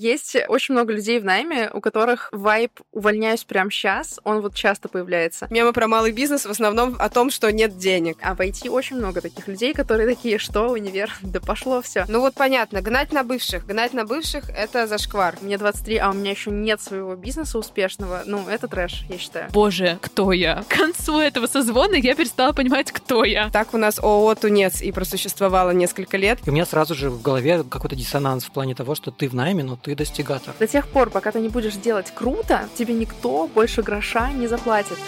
Есть очень много людей в найме, у которых вайп «увольняюсь прямо сейчас», он вот часто появляется. Мемы про малый бизнес в основном о том, что нет денег. А в IT очень много таких людей, которые такие, что, универ, да пошло все. Ну вот понятно, гнать на бывших. Гнать на бывших — это зашквар. Мне 23, а у меня еще нет своего бизнеса успешного. Ну, это трэш, я считаю. Боже, кто я? К концу этого созвона я перестала понимать, кто я. Так у нас ООО «Тунец» и просуществовало несколько лет. И у меня сразу же в голове какой-то диссонанс в плане того, что ты в найме, но ты достигатор. До тех пор, пока ты не будешь делать круто, тебе никто больше гроша не заплатит.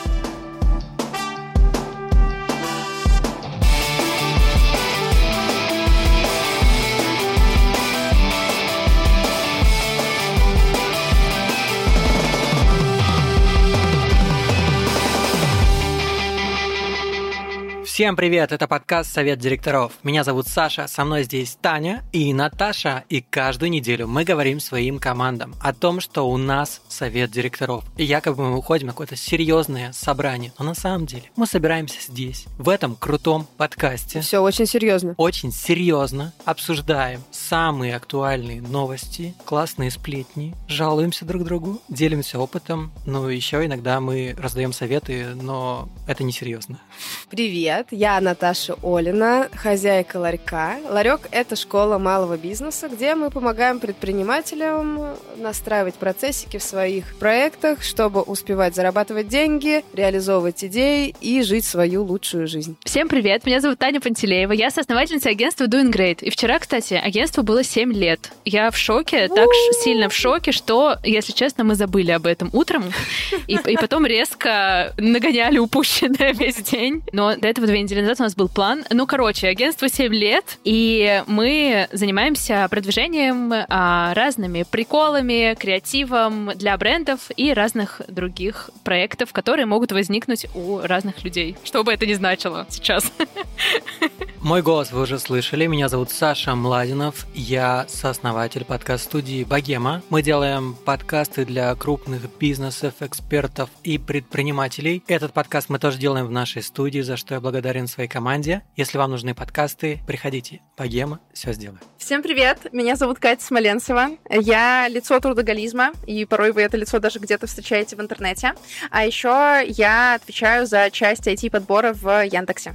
Всем привет, это подкаст «Совет директоров». Меня зовут Саша, со мной здесь Таня и Наташа. И каждую неделю мы говорим своим командам о том, что у нас совет директоров. И якобы мы уходим на какое-то серьезное собрание. Но на самом деле мы собираемся здесь, в этом крутом подкасте. Все очень серьезно. Очень серьезно обсуждаем самые актуальные новости, классные сплетни, жалуемся друг другу, делимся опытом. Ну, еще иногда мы раздаем советы, но это не серьезно. Привет, я Наташа Олина, хозяйка ларька. Ларек – это школа малого бизнеса, где мы помогаем предпринимателям настраивать процессики в своих проектах, чтобы успевать зарабатывать деньги, реализовывать идеи и жить свою лучшую жизнь. Всем привет, меня зовут Таня Пантелеева, я соосновательница агентства Doing Great. И вчера, кстати, агентству было 7 лет. Я в шоке, так сильно в шоке, что, если честно, мы забыли об этом утром, и, и потом резко нагоняли упущенное весь день. Но до этого две недели назад у нас был план. Ну, короче, агентство 7 лет, и мы занимаемся продвижением а, разными приколами, креативом для брендов и разных других проектов, которые могут возникнуть у разных людей. Что бы это ни значило сейчас. Мой голос вы уже слышали. Меня зовут Саша Младинов. Я сооснователь подкаст-студии «Богема». Мы делаем подкасты для крупных бизнесов, экспертов и предпринимателей. Этот подкаст мы тоже делаем в нашей студии, за что я благодарен своей команде. Если вам нужны подкасты, приходите. «Богема» все сделает. Всем привет, меня зовут Катя Смоленцева. Я лицо трудоголизма, и порой вы это лицо даже где-то встречаете в интернете. А еще я отвечаю за часть IT-подбора в Яндексе.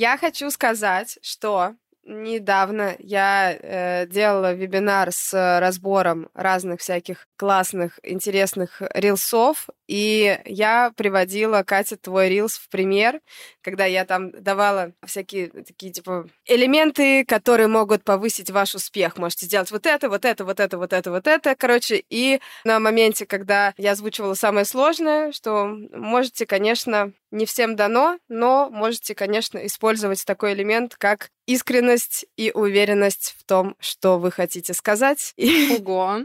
Я хочу сказать, что недавно я э, делала вебинар с разбором разных всяких классных, интересных рилсов, и я приводила, Катя, твой рилс в пример, когда я там давала всякие такие, типа, элементы, которые могут повысить ваш успех. Можете сделать вот это, вот это, вот это, вот это, вот это, короче. И на моменте, когда я озвучивала самое сложное, что можете, конечно, не всем дано, но можете, конечно, использовать такой элемент, как искренность и уверенность в том, что вы хотите сказать. Ого!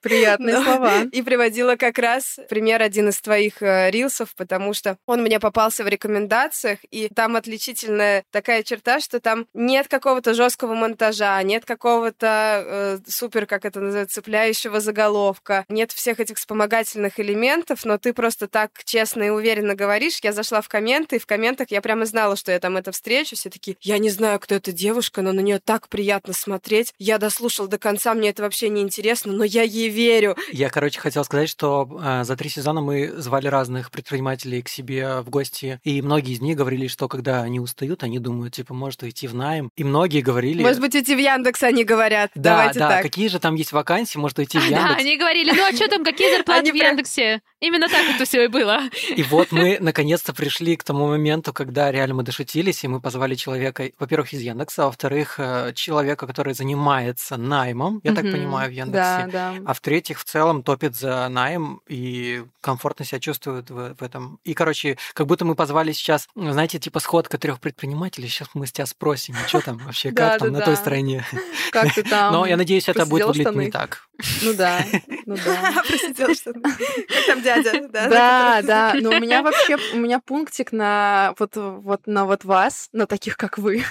Приятные Но, слова. И приводила как раз пример один из твоих э, рилсов, потому что он мне попался в рекомендациях, и там отличительная такая черта, что там нет какого-то жесткого монтажа, нет какого-то э, супер, как это называется, цепляющего заголовка, нет всех этих вспомогательных элементов, но ты просто так честно и уверенно говоришь. Я зашла в комменты, и в комментах я прямо знала, что я там это встречу. Все такие, я не знаю, кто эта девушка, но на нее так приятно смотреть. Я дослушал до конца, мне это вообще не интересно, но я ей верю. Я, короче, хотел сказать, что э, за три сезона мы звали разных предпринимателей к себе в гости, и многие из них говорили, что когда они устают, они думают, типа, может уйти в найм. И многие говорили... Может быть, уйти в Яндекс они говорят. Да, Давайте да, так. какие же там есть вакансии, может уйти в Яндекс. Да, они говорили, ну а что там, какие зарплаты в Яндексе? Именно так это все и было. И вот мы наконец-то пришли к тому моменту, когда реально мы дошутились, и мы позвали человека, во-первых, из Яндекса, а во-вторых, э, человека, который занимается наймом, я так понимаю, в Яндексе. Да, да. А в-третьих, в целом топит за найм и комфортно себя чувствует в, в этом. И, короче, как будто мы позвали сейчас, знаете, типа сходка трех предпринимателей. Сейчас мы с тебя спросим, что там вообще, как там на той стороне. Как ты там? Но я надеюсь, это будет выглядеть не так. Ну да. Ну да. Просидел что-то. Как там дядя? Да, да. Но у меня вообще, у меня пунктик на вот, вот на вот вас, на таких, как вы.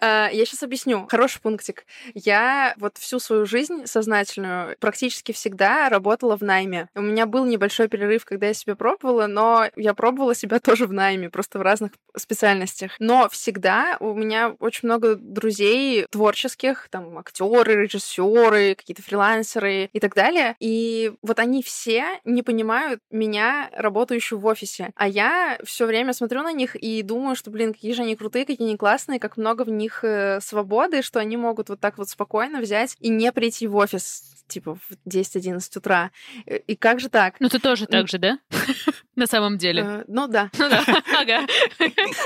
А, я сейчас объясню. Хороший пунктик. Я вот всю свою жизнь сознательную практически всегда работала в найме. У меня был небольшой перерыв, когда я себя пробовала, но я пробовала себя тоже в найме, просто в разных специальностях. Но всегда у меня очень много друзей творческих, там актеры, режиссеры, какие-то фрилансеры и так далее. И вот они все не понимают меня, работающую в офисе. А я все время смотрю на них и думаю, что, блин, какие же они крутые, какие они классные, как много в них э, свободы, что они могут вот так вот спокойно взять и не прийти в офис типа в 10-11 утра. И как же так? Ну, ты тоже так же, да? На самом деле. Э, ну да. Ну да, ага.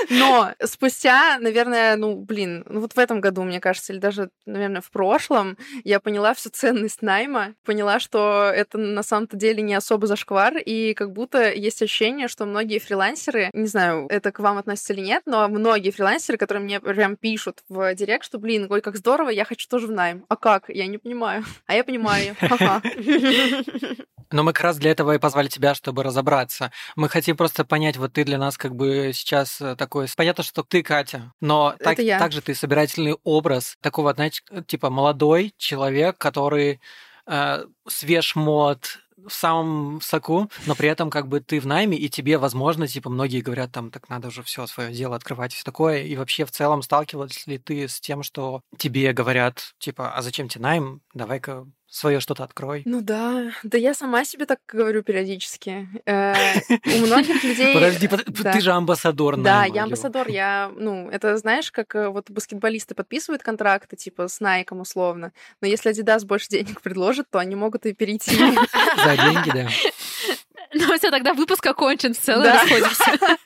Но спустя, наверное, ну, блин, ну вот в этом году, мне кажется, или даже, наверное, в прошлом, я поняла всю ценность найма, поняла, что это на самом-то деле не особо зашквар, и как будто есть ощущение, что многие фрилансеры, не знаю, это к вам относится или нет, но многие фрилансеры, которые мне прям пишут в директ, что, блин, ой, как здорово, я хочу тоже в найм. А как? Я не понимаю. А я понимаю. Но мы как раз для этого и позвали тебя, чтобы разобраться. Мы хотим просто понять, вот ты для нас как бы сейчас э, такой... Понятно, что ты Катя, но так, я. также ты собирательный образ такого, знаете, типа молодой человек, который э, свеж мод, в самом соку, но при этом как бы ты в найме, и тебе, возможно, типа, многие говорят, там, так надо уже все свое дело открывать и все такое. И вообще в целом сталкивались ли ты с тем, что тебе говорят, типа, а зачем тебе найм? Давай-ка свое что-то открой. Ну да, да я сама себе так говорю периодически. Э, у многих людей... Подожди, ты же амбассадор Да, я амбассадор, я, ну, это знаешь, как э, вот баскетболисты подписывают контракты, типа, с Найком условно, но если Adidas больше денег предложит, то они могут и перейти. За деньги, да. Ну все, тогда выпуск окончен, в целом расходимся.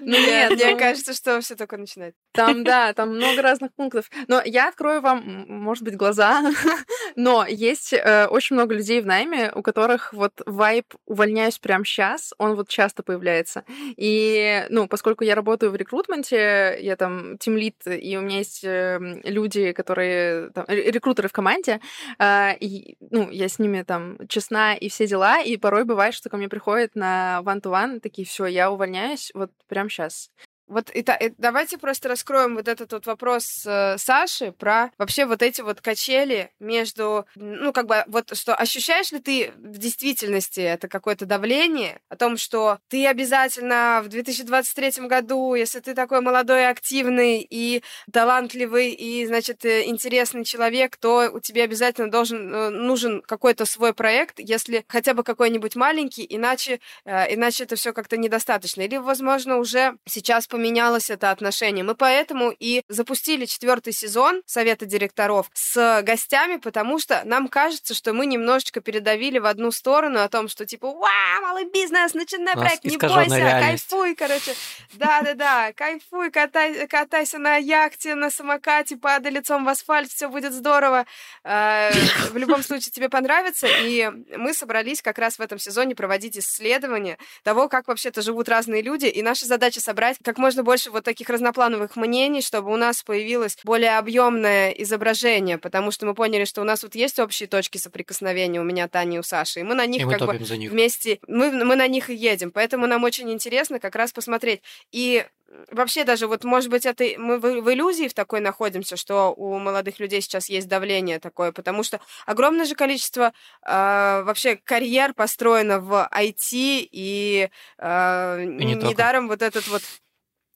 Ну нет, мне ну кажется, что все только начинает. Там, да, там много разных пунктов. Но я открою вам, может быть, глаза. Но есть э, очень много людей в найме, у которых вот вайп «увольняюсь прямо сейчас», он вот часто появляется. И, ну, поскольку я работаю в рекрутменте, я там тимлит, и у меня есть э, люди, которые, там, рекрутеры в команде, э, и, ну, я с ними там честна и все дела, и порой бывает, что ко мне приходят на one-to-one, такие, все, я увольняюсь вот прямо сейчас. Вот и, и давайте просто раскроем вот этот вот вопрос э, Саши про вообще вот эти вот качели между, ну, как бы, вот что, ощущаешь ли ты в действительности это какое-то давление о том, что ты обязательно в 2023 году, если ты такой молодой, активный и талантливый, и, значит, э, интересный человек, то у тебя обязательно должен, э, нужен какой-то свой проект, если хотя бы какой-нибудь маленький, иначе, э, иначе это все как-то недостаточно. Или, возможно, уже сейчас поменялось это отношение. Мы поэтому и запустили четвертый сезон Совета директоров с гостями, потому что нам кажется, что мы немножечко передавили в одну сторону о том, что типа, вау, малый бизнес, начинай проект, не бойся, реальность. кайфуй, короче. Да-да-да, кайфуй, катай, катайся на яхте, на самокате, падай лицом в асфальт, все будет здорово. Э, в любом случае тебе понравится, и мы собрались как раз в этом сезоне проводить исследования того, как вообще-то живут разные люди, и наша задача собрать как можно больше вот таких разноплановых мнений, чтобы у нас появилось более объемное изображение, потому что мы поняли, что у нас вот есть общие точки соприкосновения у меня, Тани и у Саши, и мы на них и как бы них. вместе, мы, мы на них и едем, поэтому нам очень интересно как раз посмотреть. И вообще даже вот, может быть, это мы в, в иллюзии в такой находимся, что у молодых людей сейчас есть давление такое, потому что огромное же количество э, вообще карьер построено в IT, и, э, и не недаром вот этот вот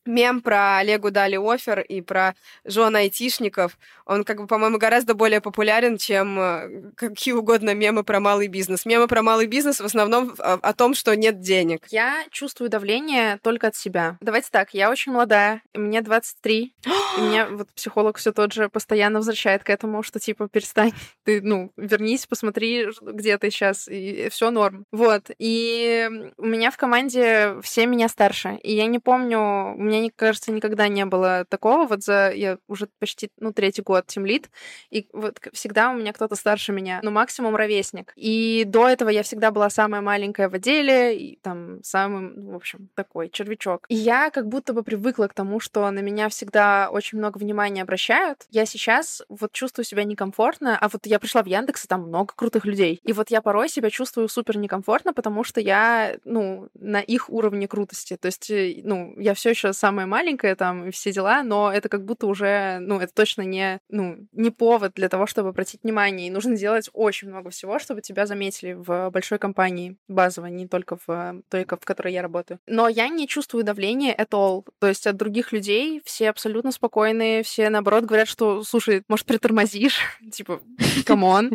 мем про Олегу дали офер и про жен айтишников, он, как бы, по-моему, гораздо более популярен, чем э, какие угодно мемы про малый бизнес. Мемы про малый бизнес в основном о том, что нет денег. Я чувствую давление только от себя. Давайте так, я очень молодая, мне 23, и меня вот психолог все тот же постоянно возвращает к этому, что типа перестань, ты, ну, вернись, посмотри, где ты сейчас, и все норм. Вот, и у меня в команде все меня старше, и я не помню, у меня меня, кажется, никогда не было такого. Вот за я уже почти, ну, третий год тимлит, и вот всегда у меня кто-то старше меня, ну, максимум ровесник. И до этого я всегда была самая маленькая в отделе, и там самым, ну, в общем, такой червячок. И я как будто бы привыкла к тому, что на меня всегда очень много внимания обращают. Я сейчас вот чувствую себя некомфортно, а вот я пришла в Яндекс, и там много крутых людей. И вот я порой себя чувствую супер некомфортно, потому что я, ну, на их уровне крутости. То есть, э, ну, я все еще самая маленькая там и все дела, но это как будто уже, ну, это точно не, ну, не повод для того, чтобы обратить внимание. И нужно делать очень много всего, чтобы тебя заметили в большой компании базово, не только в той, в которой я работаю. Но я не чувствую давления at all. То есть от других людей все абсолютно спокойные, все, наоборот, говорят, что, слушай, может, притормозишь? типа, come on.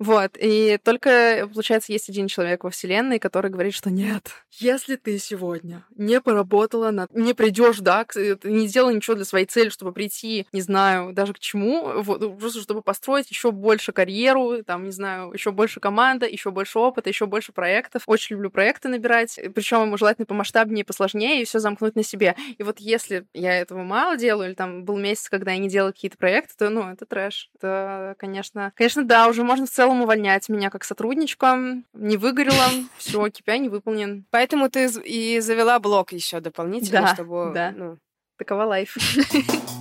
Вот. И только, получается, есть один человек во Вселенной, который говорит, что нет, если ты сегодня не поработала, над... не придешь, да, не сделала ничего для своей цели, чтобы прийти, не знаю, даже к чему, вот, просто чтобы построить еще больше карьеру, там, не знаю, еще больше команда, еще больше опыта, еще больше проектов. Очень люблю проекты набирать, причем желательно помасштабнее, посложнее, и все замкнуть на себе. И вот если я этого мало делаю, или там был месяц, когда я не делала какие-то проекты, то, ну, это трэш. Это, конечно, конечно, да, уже можно в целом увольнять меня как сотрудничка. Не выгорела, все, KPI не выполнен. Поэтому ты и завела блог еще дополнительно, да, чтобы... Да, ну... такова лайф.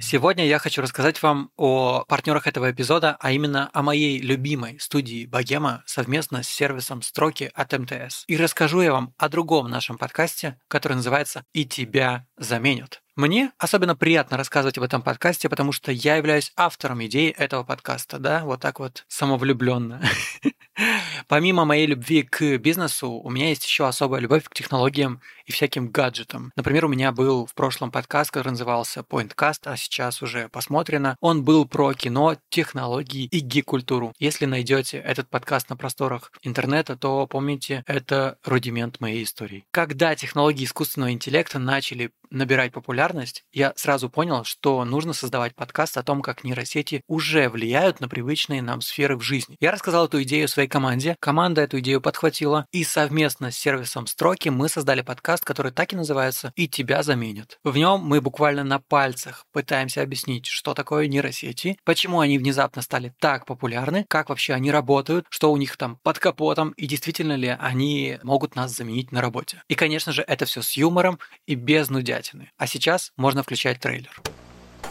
Сегодня я хочу рассказать вам о партнерах этого эпизода, а именно о моей любимой студии Богема совместно с сервисом Строки от МТС. И расскажу я вам о другом нашем подкасте, который называется «И тебя заменят». Мне особенно приятно рассказывать в этом подкасте, потому что я являюсь автором идеи этого подкаста, да, вот так вот самовлюбленно. Помимо моей любви к бизнесу, у меня есть еще особая любовь к технологиям и всяким гаджетам. Например, у меня был в прошлом подкаст, который назывался Pointcast, а сейчас уже посмотрено. Он был про кино, технологии и гик-культуру. Если найдете этот подкаст на просторах интернета, то помните, это рудимент моей истории. Когда технологии искусственного интеллекта начали набирать популярность, я сразу понял, что нужно создавать подкаст о том, как нейросети уже влияют на привычные нам сферы в жизни. Я рассказал эту идею своей команде, команда эту идею подхватила, и совместно с сервисом Строки мы создали подкаст, который так и называется «И тебя заменят». В нем мы буквально на пальцах пытаемся объяснить, что такое нейросети, почему они внезапно стали так популярны, как вообще они работают, что у них там под капотом, и действительно ли они могут нас заменить на работе. И, конечно же, это все с юмором и без нудятины. А сейчас можно включать трейлер.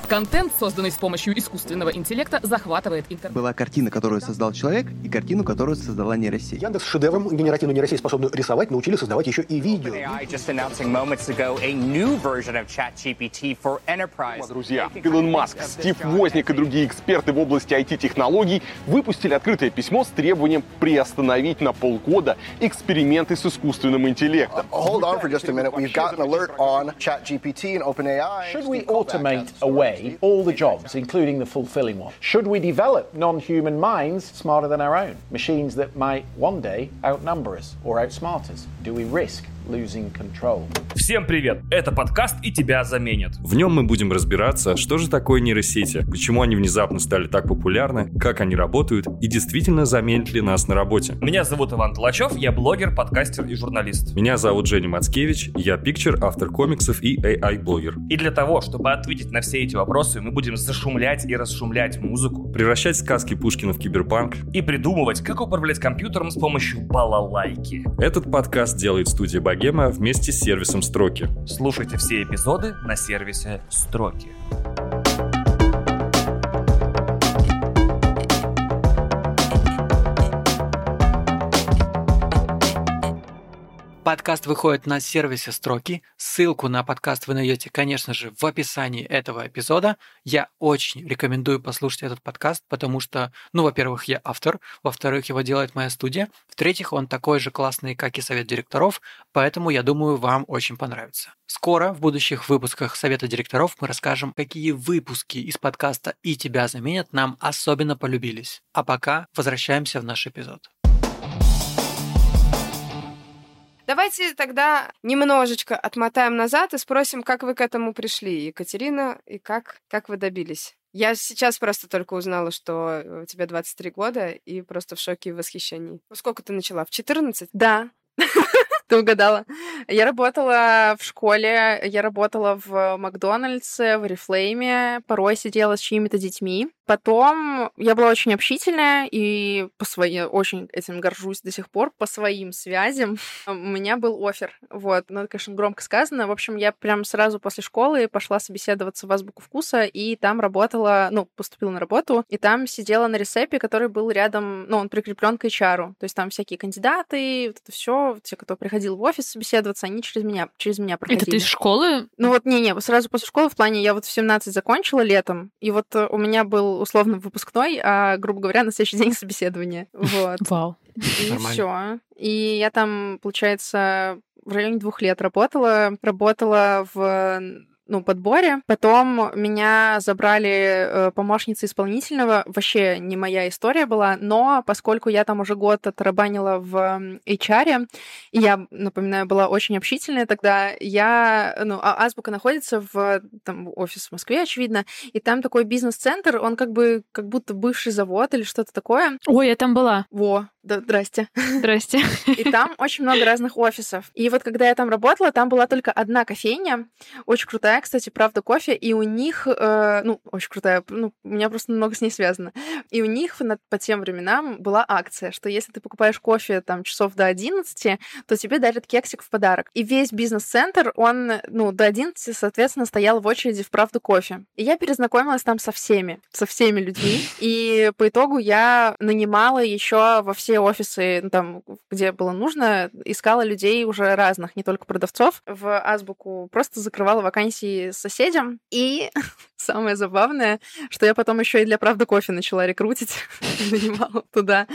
Контент, созданный с помощью искусственного интеллекта, захватывает интернет. Была картина, которую создал человек, и картину, которую создала нейросеть. Яндекс шедевром генеративную нейросеть, способную рисовать, научили создавать еще и видео. Друзья, Илон Маск, Стив Возник и другие эксперты в области IT-технологий выпустили открытое письмо с требованием приостановить на полгода эксперименты с искусственным интеллектом. Hold on for just a minute. We've got an alert on ChatGPT and OpenAI. Should we automate away all the jobs, including the fulfilling one? Should we develop non human minds smarter than our own? Machines that might one day outnumber us or outsmart us? Do we risk? Всем привет! Это подкаст «И тебя заменят». В нем мы будем разбираться, что же такое нейросети, почему они внезапно стали так популярны, как они работают и действительно заменят ли нас на работе. Меня зовут Иван Толачев, я блогер, подкастер и журналист. Меня зовут Женя Мацкевич, я пикчер, автор комиксов и AI-блогер. И для того, чтобы ответить на все эти вопросы, мы будем зашумлять и расшумлять музыку. Превращать сказки Пушкина в киберпанк. И придумывать, как управлять компьютером с помощью балалайки. Этот подкаст делает студия Богема вместе с сервисом Строки. Слушайте все эпизоды на сервисе Строки. Подкаст выходит на сервисе Строки. Ссылку на подкаст вы найдете, конечно же, в описании этого эпизода. Я очень рекомендую послушать этот подкаст, потому что, ну, во-первых, я автор, во-вторых, его делает моя студия, в-третьих, он такой же классный, как и совет директоров, поэтому, я думаю, вам очень понравится. Скоро в будущих выпусках Совета директоров мы расскажем, какие выпуски из подкаста «И тебя заменят» нам особенно полюбились. А пока возвращаемся в наш эпизод. Давайте тогда немножечко отмотаем назад и спросим, как вы к этому пришли, Екатерина, и как, как вы добились. Я сейчас просто только узнала, что у тебя 23 года, и просто в шоке и восхищении. Во сколько ты начала? В 14? Да. Ты угадала. Я работала в школе, я работала в Макдональдсе, в Рифлейме, порой сидела с чьими-то детьми. Потом я была очень общительная и по своей очень этим горжусь до сих пор по своим связям. У меня был офер, вот. Ну, это, конечно, громко сказано. В общем, я прям сразу после школы пошла собеседоваться в Азбуку вкуса и там работала, ну, поступила на работу, и там сидела на ресепе, который был рядом, ну, он прикреплен к HR. То есть там всякие кандидаты, вот это все, те, кто приходил в офис собеседоваться, они через меня, через меня проходили. Это ты из школы? Ну вот, не-не, сразу после школы в плане, я вот в 17 закончила летом, и вот э, у меня был условно выпускной, а, грубо говоря, на следующий день собеседование. Вот. Вау. И все. И я там, получается, в районе двух лет работала. Работала в ну, подборе. Потом меня забрали э, помощницы исполнительного. Вообще не моя история была, но поскольку я там уже год отрабанила в HR, и я, напоминаю, была очень общительная тогда, я, ну, а Азбука находится в там, офис в Москве, очевидно, и там такой бизнес-центр, он как бы как будто бывший завод или что-то такое. Ой, я там была. Во, да, здрасте. Здрасте. И там очень много разных офисов. И вот когда я там работала, там была только одна кофейня, очень крутая, кстати, правда, кофе, и у них, э, ну, очень крутая, ну, у меня просто много с ней связано. И у них на, по тем временам была акция, что если ты покупаешь кофе там часов до 11, то тебе дарят кексик в подарок. И весь бизнес-центр, он, ну, до 11, соответственно, стоял в очереди в правду кофе. И я перезнакомилась там со всеми, со всеми людьми. И по итогу я нанимала еще во все офисы, ну, там, где было нужно, искала людей уже разных, не только продавцов. В Азбуку просто закрывала вакансии соседям. И самое забавное, что я потом еще и для правды кофе начала рекрутить, нанимала туда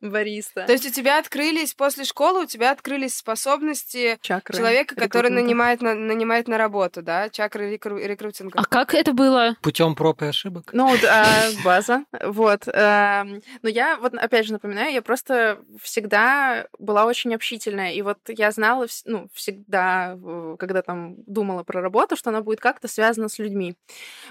бариста. То есть у тебя открылись после школы, у тебя открылись способности Чакры человека, который нанимает на, нанимает на работу, да, чакры рекру- рекрутинга. А как это было? Путем проб и ошибок. Ну, вот, а, база. Вот. эм, Но я, вот опять же напоминаю, я просто всегда была очень общительная. И вот я знала, ну, всегда, когда там думала про работу, что она будет как-то связана с людьми.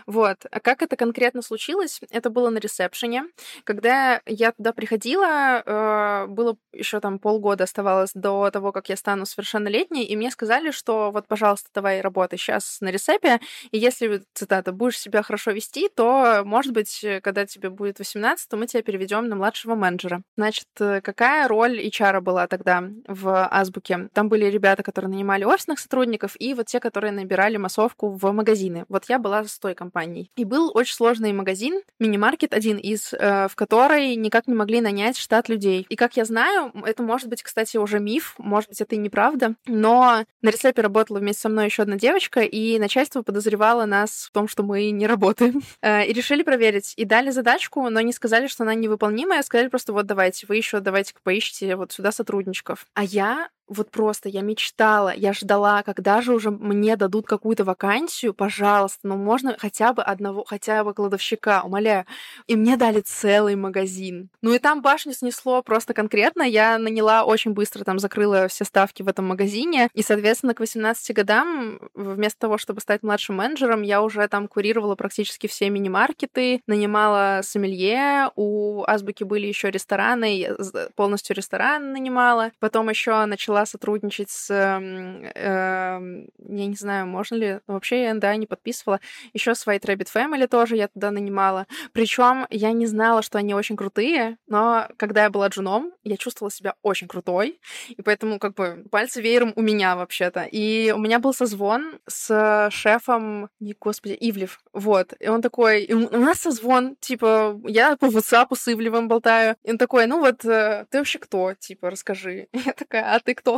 Вот. А как это конкретно случилось? Это было на ресепшене. Когда я туда приходила, э, было еще там полгода оставалось до того, как я стану совершеннолетней, и мне сказали, что вот, пожалуйста, давай работай сейчас на ресепе, и если, цитата, будешь себя хорошо вести, то, может быть, когда тебе будет 18, то мы тебя переведем на младшего менеджера. Значит, какая роль HR была тогда в Азбуке? Там были ребята, которые нанимали офисных сотрудников, и вот те, которые набирали массовку в магазины. Вот я была с той компанией. И был очень сложный магазин, мини-маркет один из, э, в который никак не могли нанять штат людей. И как я знаю, это может быть, кстати, уже миф, может быть, это и неправда, но на ресепе работала вместе со мной еще одна девочка, и начальство подозревало нас в том, что мы не работаем. Э, И решили проверить. И дали задачку, но не сказали, что она невыполнимая, сказали просто вот давайте, вы еще давайте поищите вот сюда сотрудничков. А я вот просто я мечтала, я ждала, когда же уже мне дадут какую-то вакансию, пожалуйста, ну можно хотя бы одного, хотя бы кладовщика, умоляю. И мне дали целый магазин. Ну и там башню снесло просто конкретно. Я наняла очень быстро, там закрыла все ставки в этом магазине. И, соответственно, к 18 годам, вместо того, чтобы стать младшим менеджером, я уже там курировала практически все мини-маркеты, нанимала сомелье, у Азбуки были еще рестораны, полностью ресторан нанимала. Потом еще начала сотрудничать с, эм, я не знаю, можно ли, но вообще я НДА не подписывала. Еще с White Rabbit Family тоже я туда нанимала. Причем я не знала, что они очень крутые, но когда я была джуном, я чувствовала себя очень крутой, и поэтому как бы пальцы веером у меня вообще-то. И у меня был созвон с шефом, не, господи, Ивлев, вот. И он такой, и у у нас созвон, типа, я по WhatsApp с Ивлевым болтаю. И он такой, ну вот, э, ты вообще кто? Типа, расскажи. Я такая, а ты кто?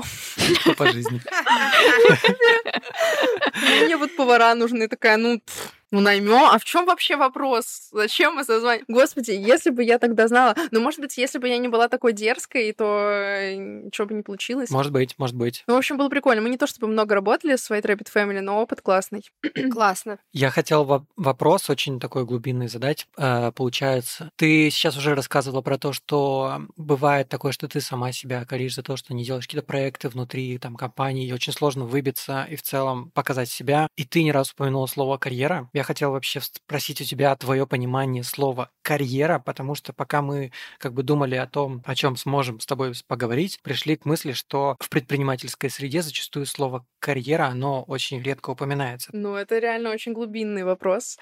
По жизни. Мне вот повара нужны. Такая, ну, ну наймем. А в чем вообще вопрос? Зачем мы созваниваем? Господи, если бы я тогда знала. Ну, может быть, если бы я не была такой дерзкой, то ничего бы не получилось. Может быть, может быть. Ну, в общем, было прикольно. Мы не то чтобы много работали с White Rabbit Family, но опыт классный. Классно. Я хотел во- вопрос очень такой глубинный задать. Э, Получается, ты сейчас уже рассказывала про то, что бывает такое, что ты сама себя коришь за то, что не делаешь какие-то проекты внутри там компании, и очень сложно выбиться и в целом показать себя. И ты не раз упомянула слово карьера. Я хотел вообще спросить у тебя твое понимание слова карьера, потому что пока мы как бы думали о том, о чем сможем с тобой поговорить, пришли к мысли, что в предпринимательской среде зачастую слово карьера, оно очень редко упоминается. Ну, это реально очень глубинный вопрос.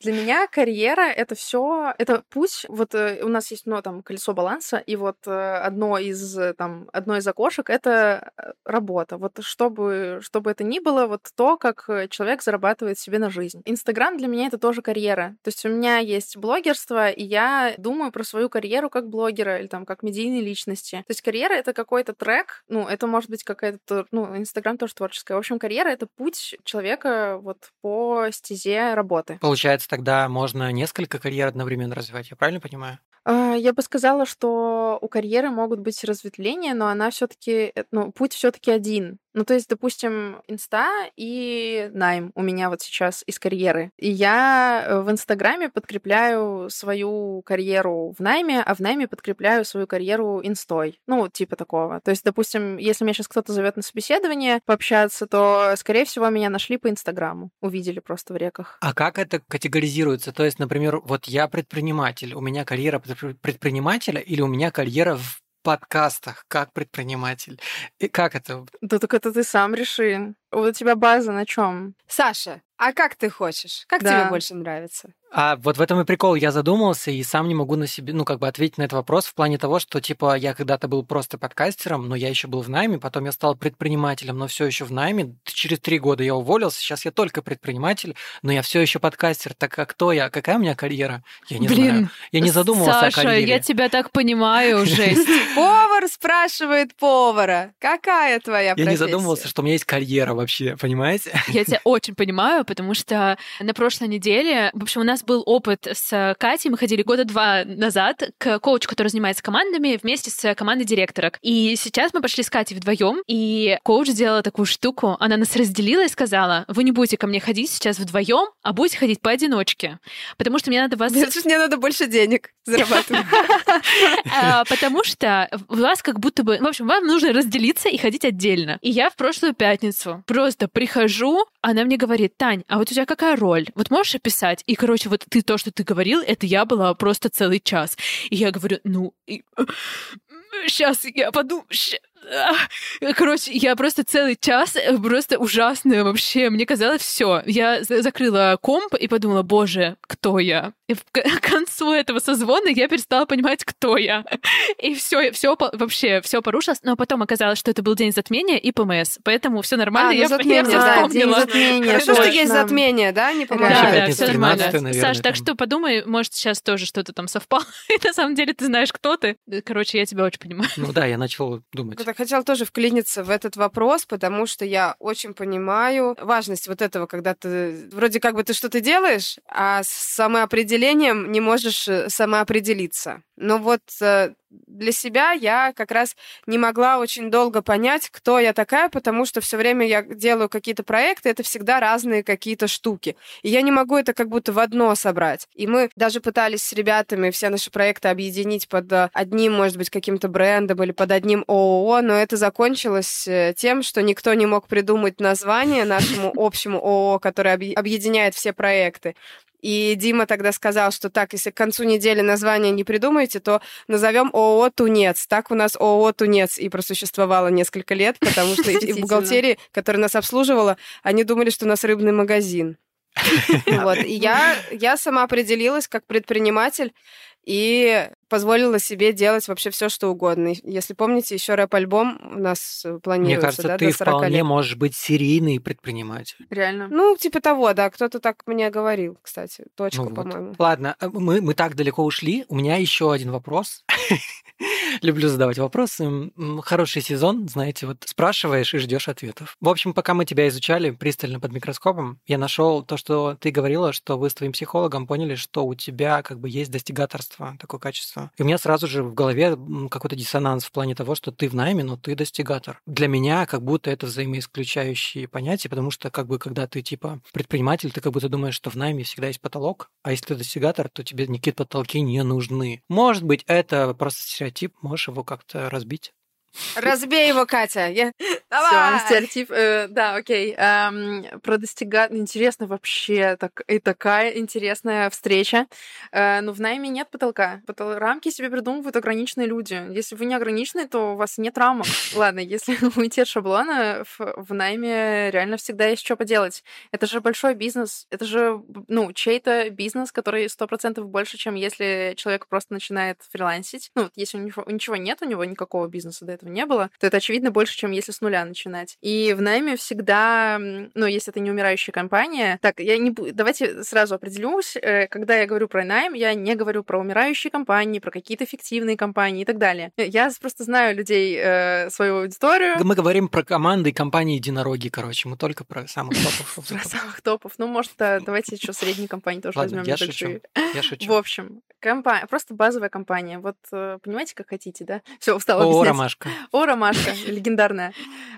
Для меня карьера — это все, это путь. Вот э, у нас есть, ну, там, колесо баланса, и вот э, одно из, э, там, одно из окошек — это работа. Вот чтобы, чтобы это ни было, вот то, как человек зарабатывает себе на жизнь. Инстаграм для меня — это тоже карьера. То есть у меня есть блогерство, и я думаю про свою карьеру как блогера или там как медийной личности. То есть карьера — это какой-то трек, ну, это может быть какая-то, ну, Инстаграм тоже творческая. В общем, карьера — это путь человека вот по стезе работы. Получается, тогда можно несколько карьер одновременно развивать, я правильно понимаю? А, я бы сказала, что у карьеры могут быть разветвления, но она все-таки, э, ну, путь все-таки один. Ну, то есть, допустим, инста и найм у меня вот сейчас из карьеры. И я э, в Инстаграме подкрепляю свою карьеру в найме, а в найме подкрепляю свою карьеру инстой. Ну, типа такого. То есть, допустим, если меня сейчас кто-то зовет на собеседование пообщаться, то, скорее всего, меня нашли по Инстаграму. Увидели просто в реках. А как это категоризируется? То есть, например, вот я предприниматель, у меня карьера предпринимателя или у меня карьера в подкастах как предприниматель. И как это? Да так это ты сам реши. Вот у тебя база на чем? Саша, а как ты хочешь? Как да. тебе больше нравится? А вот в этом и прикол. Я задумался и сам не могу на себе, ну, как бы ответить на этот вопрос в плане того, что, типа, я когда-то был просто подкастером, но я еще был в найме, потом я стал предпринимателем, но все еще в найме. Через три года я уволился, сейчас я только предприниматель, но я все еще подкастер. Так а кто я? Какая у меня карьера? Я не Блин, знаю. Я не задумывался Саша, о карьере. я тебя так понимаю, жесть. Повар спрашивает повара. Какая твоя профессия? Я не задумывался, что у меня есть карьера вообще, понимаете? Я тебя очень понимаю, потому что на прошлой неделе, в общем, у нас был опыт с Катей, мы ходили года два назад к коучу, который занимается командами, вместе с командой директорок. И сейчас мы пошли с Катей вдвоем, и коуч сделала такую штуку, она нас разделила и сказала, вы не будете ко мне ходить сейчас вдвоем, а будете ходить поодиночке, потому что мне надо вас... Мне надо больше денег зарабатывать. А, потому что у вас как будто бы... В общем, вам нужно разделиться и ходить отдельно. И я в прошлую пятницу просто прихожу, она мне говорит, Тань, а вот у тебя какая роль? Вот можешь описать? И, короче, вот ты то, что ты говорил, это я была просто целый час. И я говорю, ну, сейчас я подумаю, Короче, я просто целый час, э, просто ужасно вообще. Мне казалось, все. Я закрыла комп и подумала, боже, кто я? И к концу этого созвона я перестала понимать, кто я. И все, все вообще, все порушилось. Но потом оказалось, что это был день затмения и ПМС. Поэтому все нормально. А, ну, я, затмение, я да, день затмения. Что, что есть затмение, да? Не помогает. Да, да, все нормально. Наверное, Саш, так что подумай, может, сейчас тоже что-то там совпало. И на самом деле ты знаешь, кто ты. Короче, я тебя очень понимаю. Ну да, я начал думать так хотела тоже вклиниться в этот вопрос, потому что я очень понимаю важность вот этого, когда ты вроде как бы ты что-то делаешь, а с самоопределением не можешь э, самоопределиться. Но вот э, для себя я как раз не могла очень долго понять, кто я такая, потому что все время я делаю какие-то проекты, это всегда разные какие-то штуки. И я не могу это как будто в одно собрать. И мы даже пытались с ребятами все наши проекты объединить под э, одним, может быть, каким-то брендом или под одним ООО, но это закончилось э, тем, что никто не мог придумать название нашему общему ООО, которое объединяет все проекты. И Дима тогда сказал, что так, если к концу недели название не придумаете, то назовем ООО «Тунец». Так у нас ООО «Тунец» и просуществовало несколько лет, потому что и в бухгалтерии, которая нас обслуживала, они думали, что у нас рыбный магазин. Вот. И я, я сама определилась как предприниматель и позволила себе делать вообще все, что угодно. Если помните, еще рэп-альбом у нас планируется, Мне кажется, да, ты вполне лет. можешь быть серийный предприниматель. Реально? Ну, типа того, да. Кто-то так мне говорил, кстати. Точка, ну, по-моему. Вот. Ладно, э, мы, мы так далеко ушли. У меня еще один вопрос. Люблю задавать вопросы. Хороший сезон, знаете, вот спрашиваешь и ждешь ответов. В общем, пока мы тебя изучали пристально под микроскопом, я нашел то, что ты говорила, что вы с твоим психологом поняли, что у тебя как бы есть достигаторство, такое качество. И у меня сразу же в голове какой-то диссонанс в плане того, что ты в найме, но ты достигатор. Для меня как будто это взаимоисключающие понятия, потому что как бы когда ты типа предприниматель, ты как будто думаешь, что в найме всегда есть потолок, а если ты достигатор, то тебе никакие потолки не нужны. Может быть, это просто стереотип, можешь его как-то разбить? Разбей его, Катя. Я... Давай! Все, стереотип. Э, да, окей. Эм, про достигать... Интересно вообще. Так, и такая интересная встреча. Э, но в найме нет потолка. Потол... Рамки себе придумывают ограниченные люди. Если вы не ограничены, то у вас нет рамок. Ладно, если уйти от шаблона, в, в найме реально всегда есть что поделать. Это же большой бизнес. Это же, ну, чей-то бизнес, который сто процентов больше, чем если человек просто начинает фрилансить. Ну, вот если у него ничего нет, у него никакого бизнеса до этого не было, то это, очевидно, больше, чем если с нуля начинать. И в найме всегда, ну, если это не умирающая компания... Так, я не. Давайте сразу определюсь. Э, когда я говорю про найм, я не говорю про умирающие компании, про какие-то фиктивные компании и так далее. Я просто знаю людей, э, свою аудиторию. Мы говорим про команды и компании единороги, короче. Мы только про самых топов. Про самых топов. Ну, может, давайте еще средние компании тоже возьмем. Я шучу. Я шучу. В общем, компания, просто базовая компания. Вот э, понимаете, как хотите, да? Все, устала О, ромашка. О, ромашка, легендарная.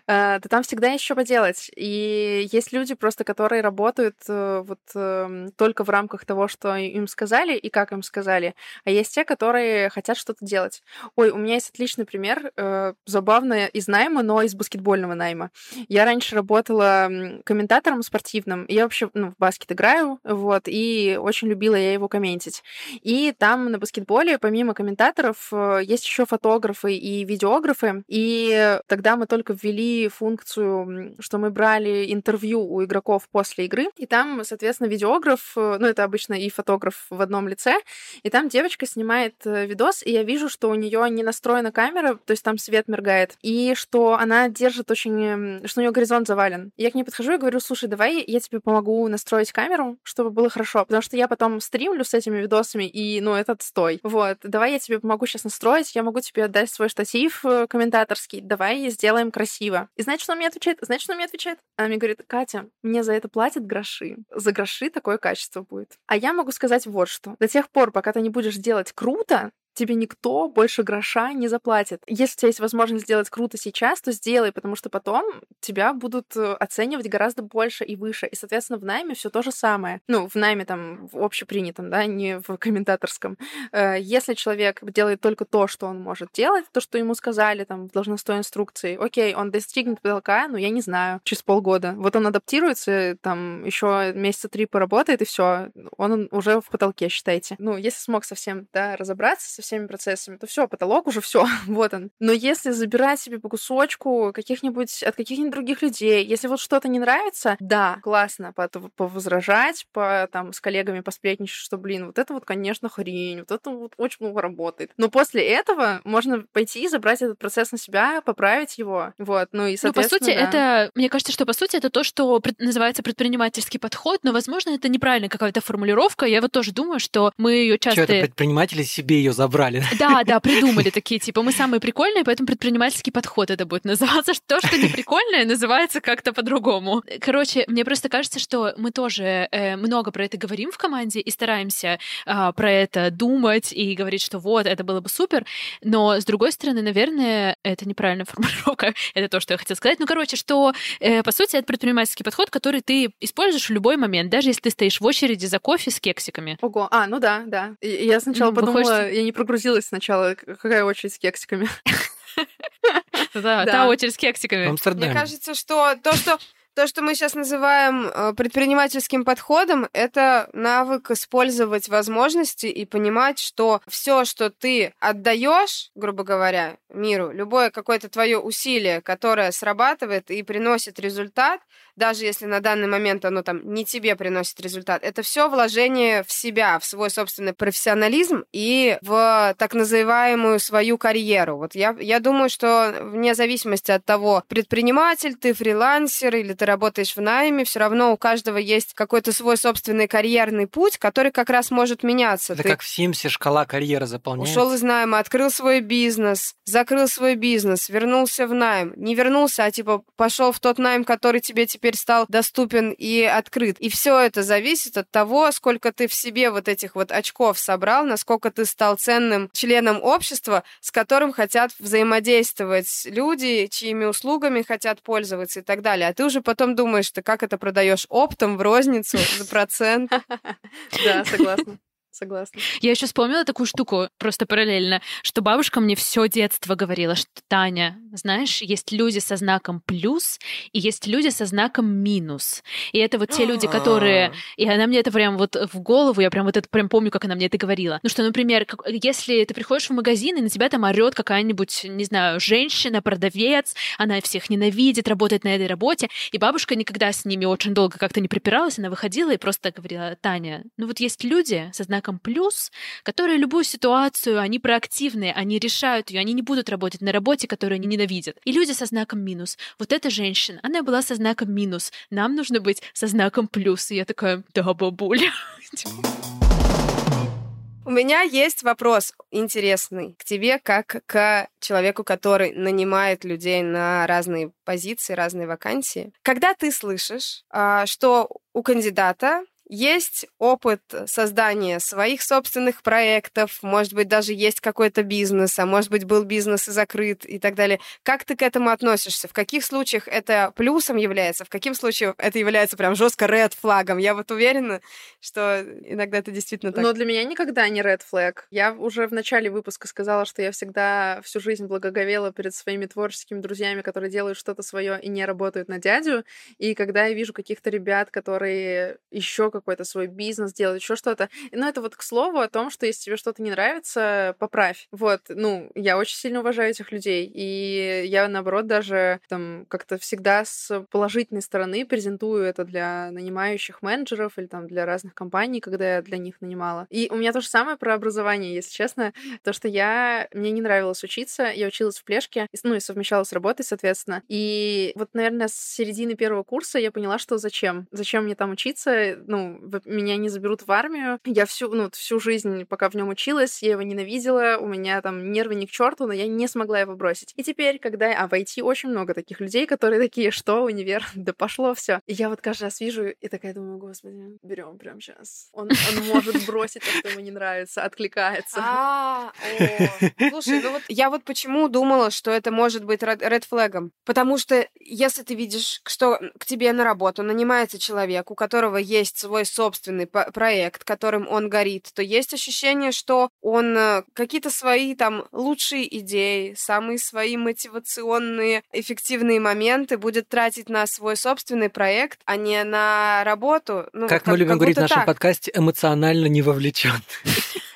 Да там всегда что поделать. И есть люди просто, которые работают э, вот эм, только в рамках того, что им сказали и как им сказали. А есть те, которые хотят что-то делать. Ой, у меня есть отличный пример, э, забавно из найма, но из баскетбольного найма. Я раньше работала комментатором спортивным. Я вообще ну, в баскет играю, вот, и очень любила я его комментить. И там на баскетболе, помимо комментаторов, э, есть еще фотографы и видеографы. И тогда мы только ввели функцию, что мы брали интервью у игроков после игры. И там, соответственно, видеограф, э, ну, это обычно и фотограф в одном лице. И там девочка снимает э, видос, и я вижу, что у нее не настроена камера, то есть там свет моргает, и что она держит очень... что у нее горизонт завален. Я к ней подхожу и говорю, слушай, давай я тебе помогу настроить камеру, чтобы было хорошо, потому что я потом стримлю с этими видосами, и, ну, это отстой. Вот, давай я тебе помогу сейчас настроить, я могу тебе отдать свой штатив э, комментаторский, давай сделаем красиво. И знаете, что он мне отвечает? Знаете, что он мне отвечает? Она мне говорит, Катя, мне за это платят гроши. За гроши такое качество будет. А я могу сказать вот что. До тех пор, пока ты не будешь делать круто, тебе никто больше гроша не заплатит. Если у тебя есть возможность сделать круто сейчас, то сделай, потому что потом тебя будут э, оценивать гораздо больше и выше. И, соответственно, в найме все то же самое. Ну, в найме там в общепринятом, да, не в комментаторском. Э, если человек делает только то, что он может делать, то, что ему сказали там в должностной инструкции, окей, он достигнет потолка, ну, я не знаю, через полгода. Вот он адаптируется, там еще месяца три поработает, и все, он уже в потолке, считайте. Ну, если смог совсем, да, разобраться всеми процессами, то все, потолок уже все, вот он. Но если забирать себе по кусочку каких-нибудь от каких-нибудь других людей, если вот что-то не нравится, да, классно по повозражать, по там с коллегами посплетничать, что, блин, вот это вот, конечно, хрень, вот это вот очень много работает. Но после этого можно пойти и забрать этот процесс на себя, поправить его, вот, ну и, Ну, по сути, да. это, мне кажется, что, по сути, это то, что пред- называется предпринимательский подход, но, возможно, это неправильная какая-то формулировка. Я вот тоже думаю, что мы ее часто... Что это предприниматели себе ее забрали? Да, да, придумали такие, типа, мы самые прикольные, поэтому предпринимательский подход это будет называться. То, что не прикольное, называется как-то по-другому. Короче, мне просто кажется, что мы тоже э, много про это говорим в команде и стараемся э, про это думать и говорить, что вот, это было бы супер, но, с другой стороны, наверное, это неправильная формулировка, это то, что я хотела сказать. Ну, короче, что, э, по сути, это предпринимательский подход, который ты используешь в любой момент, даже если ты стоишь в очереди за кофе с кексиками. Ого, а, ну да, да. Я сначала подумала, выходишь- я не прогрузилась сначала, к- какая очередь с кексиками. Да, та очередь с кексиками. Мне кажется, что то, что то, что мы сейчас называем э, предпринимательским подходом, это навык использовать возможности и понимать, что все, что ты отдаешь, грубо говоря, миру, любое какое-то твое усилие, которое срабатывает и приносит результат, даже если на данный момент оно там не тебе приносит результат, это все вложение в себя, в свой собственный профессионализм и в так называемую свою карьеру. Вот я, я думаю, что вне зависимости от того, предприниматель ты, фрилансер или ты работаешь в найме, все равно у каждого есть какой-то свой собственный карьерный путь, который как раз может меняться. Это Ты как в Симсе шкала карьеры заполняется. Ушел из найма, открыл свой бизнес, закрыл свой бизнес, вернулся в найм. Не вернулся, а типа пошел в тот найм, который тебе теперь стал доступен и открыт. И все это зависит от того, сколько ты в себе вот этих вот очков собрал, насколько ты стал ценным членом общества, с которым хотят взаимодействовать люди, чьими услугами хотят пользоваться и так далее. А ты уже потом думаешь, ты как это продаешь оптом в розницу за процент. Да, согласна. Согласна. Я еще вспомнила такую штуку, просто параллельно, что бабушка мне все детство говорила, что Таня, знаешь, есть люди со знаком плюс и есть люди со знаком минус. И это вот те люди, которые... И она мне это прям вот в голову, я прям вот это прям помню, как она мне это говорила. Ну что, например, как, если ты приходишь в магазин, и на тебя там орет какая-нибудь, не знаю, женщина, продавец, она всех ненавидит, работает на этой работе, и бабушка никогда с ними очень долго как-то не припиралась, она выходила и просто говорила, Таня, ну вот есть люди со знаком знаком плюс, которые любую ситуацию, они проактивные, они решают ее, они не будут работать на работе, которую они ненавидят. И люди со знаком минус. Вот эта женщина, она была со знаком минус. Нам нужно быть со знаком плюс. И я такая, да, бабуля. У меня есть вопрос интересный к тебе, как к человеку, который нанимает людей на разные позиции, разные вакансии. Когда ты слышишь, а, что у кандидата есть опыт создания своих собственных проектов, может быть, даже есть какой-то бизнес, а может быть, был бизнес и закрыт и так далее. Как ты к этому относишься? В каких случаях это плюсом является, в каких случаях это является прям жестко red флагом? Я вот уверена, что иногда это действительно так. Но для меня никогда не red flag. Я уже в начале выпуска сказала, что я всегда всю жизнь благоговела перед своими творческими друзьями, которые делают что-то свое и не работают на дядю. И когда я вижу каких-то ребят, которые еще как какой-то свой бизнес, делать еще что-то. Но это вот к слову о том, что если тебе что-то не нравится, поправь. Вот, ну, я очень сильно уважаю этих людей, и я, наоборот, даже там как-то всегда с положительной стороны презентую это для нанимающих менеджеров или там для разных компаний, когда я для них нанимала. И у меня то же самое про образование, если честно, то, что я... Мне не нравилось учиться, я училась в плешке, ну, и совмещала с работой, соответственно. И вот, наверное, с середины первого курса я поняла, что зачем? Зачем мне там учиться? Ну, меня не заберут в армию. Я всю, ну, всю жизнь, пока в нем училась, я его ненавидела, у меня там нервы не к черту, но я не смогла его бросить. И теперь, когда... А в IT очень много таких людей, которые такие, что, универ, да пошло все. И я вот каждый раз вижу и такая думаю, господи, берем прямо сейчас. Он, он может бросить то, что ему не нравится, откликается. А, слушай, ну вот я вот почему думала, что это может быть ред флегом. Потому что если ты видишь, что к тебе на работу нанимается человек, у которого есть свой собственный проект, которым он горит, то есть ощущение, что он э, какие-то свои там лучшие идеи, самые свои мотивационные, эффективные моменты будет тратить на свой собственный проект, а не на работу. Ну, как, как мы любим как говорить в нашем так. подкасте, эмоционально не вовлечен.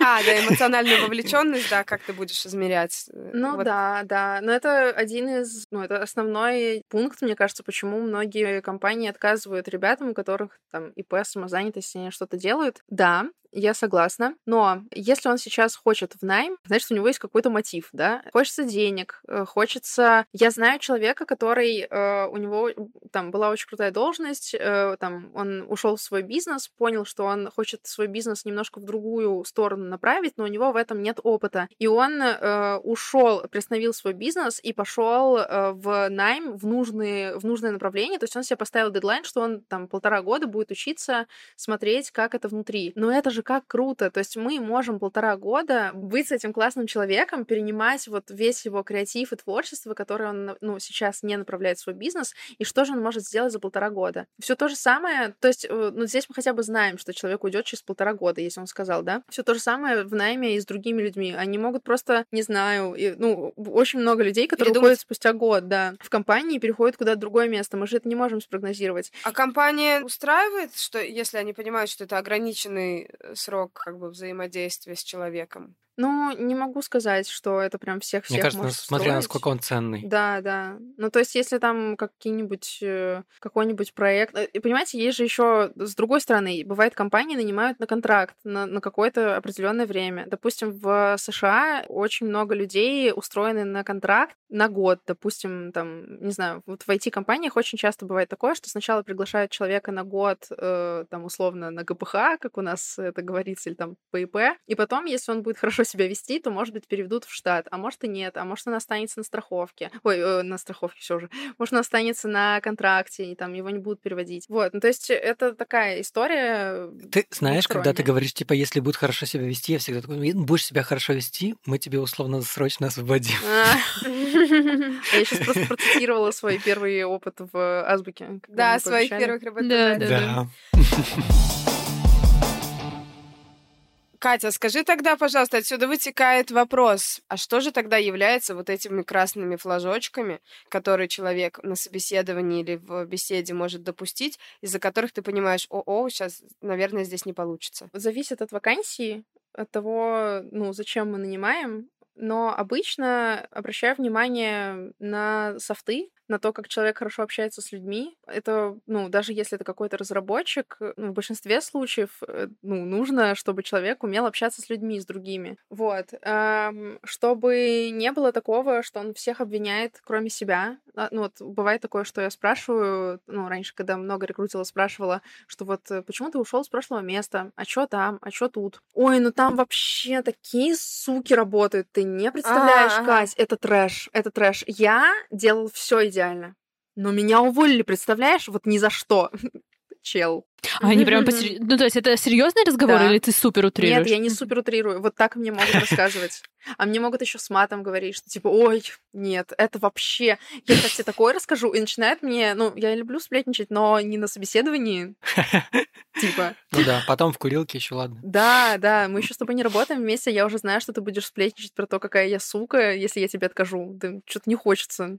А, да, эмоциональная вовлеченность, да, как ты будешь измерять? Э, ну вот. да, да. Но это один из, ну, это основной пункт, мне кажется, почему многие компании отказывают ребятам, у которых там ИП, самозанятость, они что-то делают. Да, я согласна. Но если он сейчас хочет в найм, значит, у него есть какой-то мотив, да? Хочется денег, э, хочется... Я знаю человека, который... Э, у него там была очень крутая должность, э, там он ушел в свой бизнес, понял, что он хочет свой бизнес немножко в другую сторону направить, но у него в этом нет опыта. И он э, ушел, приостановил свой бизнес и пошел э, в найм в, нужные, в нужное направление. То есть он себе поставил дедлайн, что он там полтора года будет учиться смотреть, как это внутри. Но это же как круто. То есть мы можем полтора года быть с этим классным человеком, перенимать вот весь его креатив и творчество, которое он ну, сейчас не направляет в свой бизнес, и что же он может сделать за полтора года. Все то же самое, то есть э, ну, здесь мы хотя бы знаем, что человек уйдет через полтора года, если он сказал, да. Все то же самое в найме и с другими людьми. Они могут просто, не знаю, и, ну, очень много людей, которые Передумать. уходят спустя год, да, в компании и переходят куда-то другое место. Мы же это не можем спрогнозировать. А компания устраивает, что если они понимают, что это ограниченный э, срок как бы взаимодействия с человеком. Ну, не могу сказать, что это прям всех-всех Мне кажется, может смотря строить. насколько он ценный. Да, да. Ну, то есть, если там какие-нибудь, э, какой-нибудь проект... Э, и, понимаете, есть же еще с другой стороны, бывает, компании нанимают на контракт на, на какое-то определенное время. Допустим, в США очень много людей устроены на контракт на год. Допустим, там, не знаю, вот в IT-компаниях очень часто бывает такое, что сначала приглашают человека на год, э, там, условно, на ГПХ, как у нас это говорится, или там по ИП, и потом, если он будет хорошо себя вести, то, может быть, переведут в штат, а может и нет, а может он останется на страховке. Ой, э, на страховке все же. Может он останется на контракте, и там его не будут переводить. Вот, ну то есть это такая история. Ты знаешь, когда ты говоришь, типа, если будет хорошо себя вести, я всегда такой, будешь себя хорошо вести, мы тебе условно срочно освободим. А. Я сейчас просто процитировала свой первый опыт в азбуке. Да, своих первых работодателей. Да. Катя, скажи тогда, пожалуйста, отсюда вытекает вопрос, а что же тогда является вот этими красными флажочками, которые человек на собеседовании или в беседе может допустить, из-за которых ты понимаешь, о-о, сейчас, наверное, здесь не получится? Зависит от вакансии, от того, ну, зачем мы нанимаем, но обычно обращаю внимание на софты, на то, как человек хорошо общается с людьми. Это, ну, даже если это какой-то разработчик, э, ну, в большинстве случаев, э, ну, нужно, чтобы человек умел общаться с людьми, с другими. Вот. Чтобы не было такого, что он всех обвиняет, кроме себя. А, ну, вот бывает такое, что я спрашиваю, ну, раньше, когда много рекрутила, спрашивала, что вот э, почему ты ушел с прошлого места? А что там? А что тут? Ой, ну там вообще такие суки работают, ты не представляешь, А, ага. Кать, это трэш, это трэш. Я делал все идеально. Но меня уволили, представляешь? Вот ни за что. Чел. А они прям посер- Ну, то есть это серьезный разговор Да. или ты супер утрируешь? Нет, я не супер утрирую. Вот так мне могут рассказывать. А мне могут еще с матом говорить, что типа, ой, нет, это вообще... Я сейчас тебе такое расскажу, и начинает мне... Ну, я люблю сплетничать, но не на собеседовании. Типа, Ну да, потом в курилке еще ладно. да, да, мы еще с тобой не работаем вместе, я уже знаю, что ты будешь сплетничать про то, какая я сука, если я тебе откажу. Да что-то не хочется.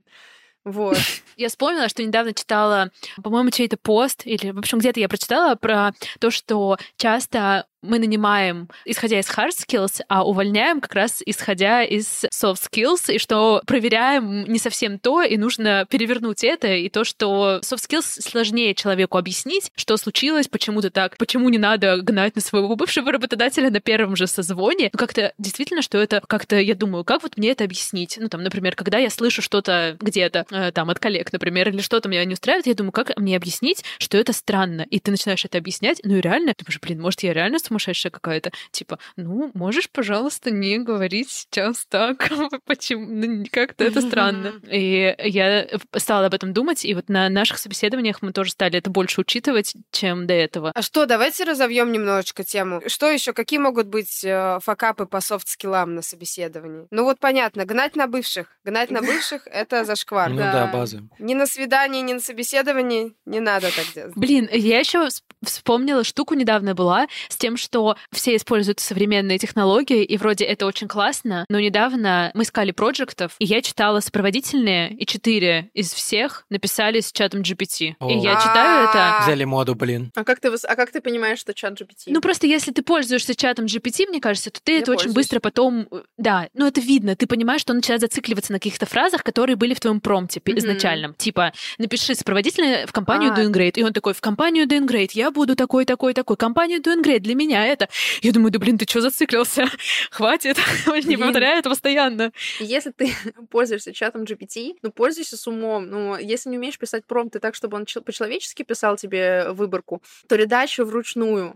Вот. Я вспомнила, что недавно читала, по-моему, чей-то пост, или, в общем, где-то я прочитала про то, что часто мы нанимаем, исходя из hard skills, а увольняем как раз исходя из soft skills, и что проверяем не совсем то, и нужно перевернуть это, и то, что soft skills сложнее человеку объяснить, что случилось, почему ты так, почему не надо гнать на своего бывшего работодателя на первом же созвоне. Ну, как-то действительно, что это как-то, я думаю, как вот мне это объяснить? Ну, там, например, когда я слышу что-то где-то, э, там, от коллег, например, или что-то меня не устраивает, я думаю, как мне объяснить, что это странно? И ты начинаешь это объяснять, ну и реально, думаешь, блин, может, я реально сумасшедшая какая-то? Типа, ну, можешь, пожалуйста, не говорить сейчас так? Почему? Ну, как-то это странно. И я стала об этом думать, и вот на наших собеседованиях мы тоже стали это больше учитывать, чем до этого. А что, давайте разовьем немножечко тему. Что еще? Какие могут быть э, факапы по софт-скиллам на собеседовании? Ну вот понятно, гнать на бывших. Гнать на бывших — это зашквар. Ну да, базы. Ни на свидании, ни на собеседовании не надо так делать. Блин, я еще вспомнила штуку недавно была с тем, что все используют современные технологии, и вроде это очень классно, но недавно мы искали проектов, и я читала сопроводительные, и четыре из всех написали с чатом GPT. О. И я читаю это... Взяли моду, блин. А как ты, а как ты понимаешь, что чат GPT? Ну, просто если ты пользуешься чатом GPT, мне кажется, то ты Я это очень быстро потом... э, Да, ну это видно. Ты понимаешь, что он начинает зацикливаться на каких-то фразах, которые были в твоем Мгм. изначальном. Типа, напиши сопроводительное в компанию А. Doing Great. И он такой, в компанию Doing Great я буду такой, такой, такой. Компанию Doing Great для меня это... Я думаю, да блин, ты что зациклился? Хватит. Не Блин. повторяй это постоянно. Если ты пользуешься чатом GPT, ну, пользуйся с умом. Ну, если не умеешь писать промпты так, чтобы он чел- по-человечески писал тебе выборку, то редачу вручную.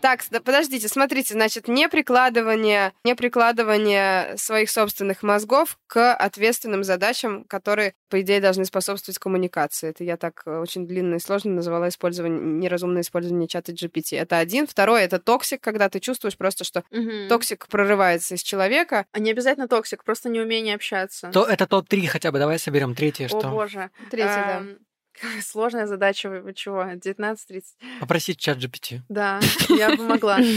Так, да, подождите, смотрите, значит, не прикладывание, не прикладывание своих собственных мозгов к ответственным задачам, которые, по идее, должны способствовать коммуникации. Это я так э, очень длинно и сложно называла использование, неразумное использование чата GPT. Это один. Второе — это toxic, когда ты чувствуешь просто, что toxic прорывается из человека. А не обязательно toxic, просто неумение общаться. То это топ-3 хотя бы, давай соберем третье, О, что? боже. Третье, да. Сложная задача, вы чего? 19.30. Попросить чат GPT. Да, я бы могла.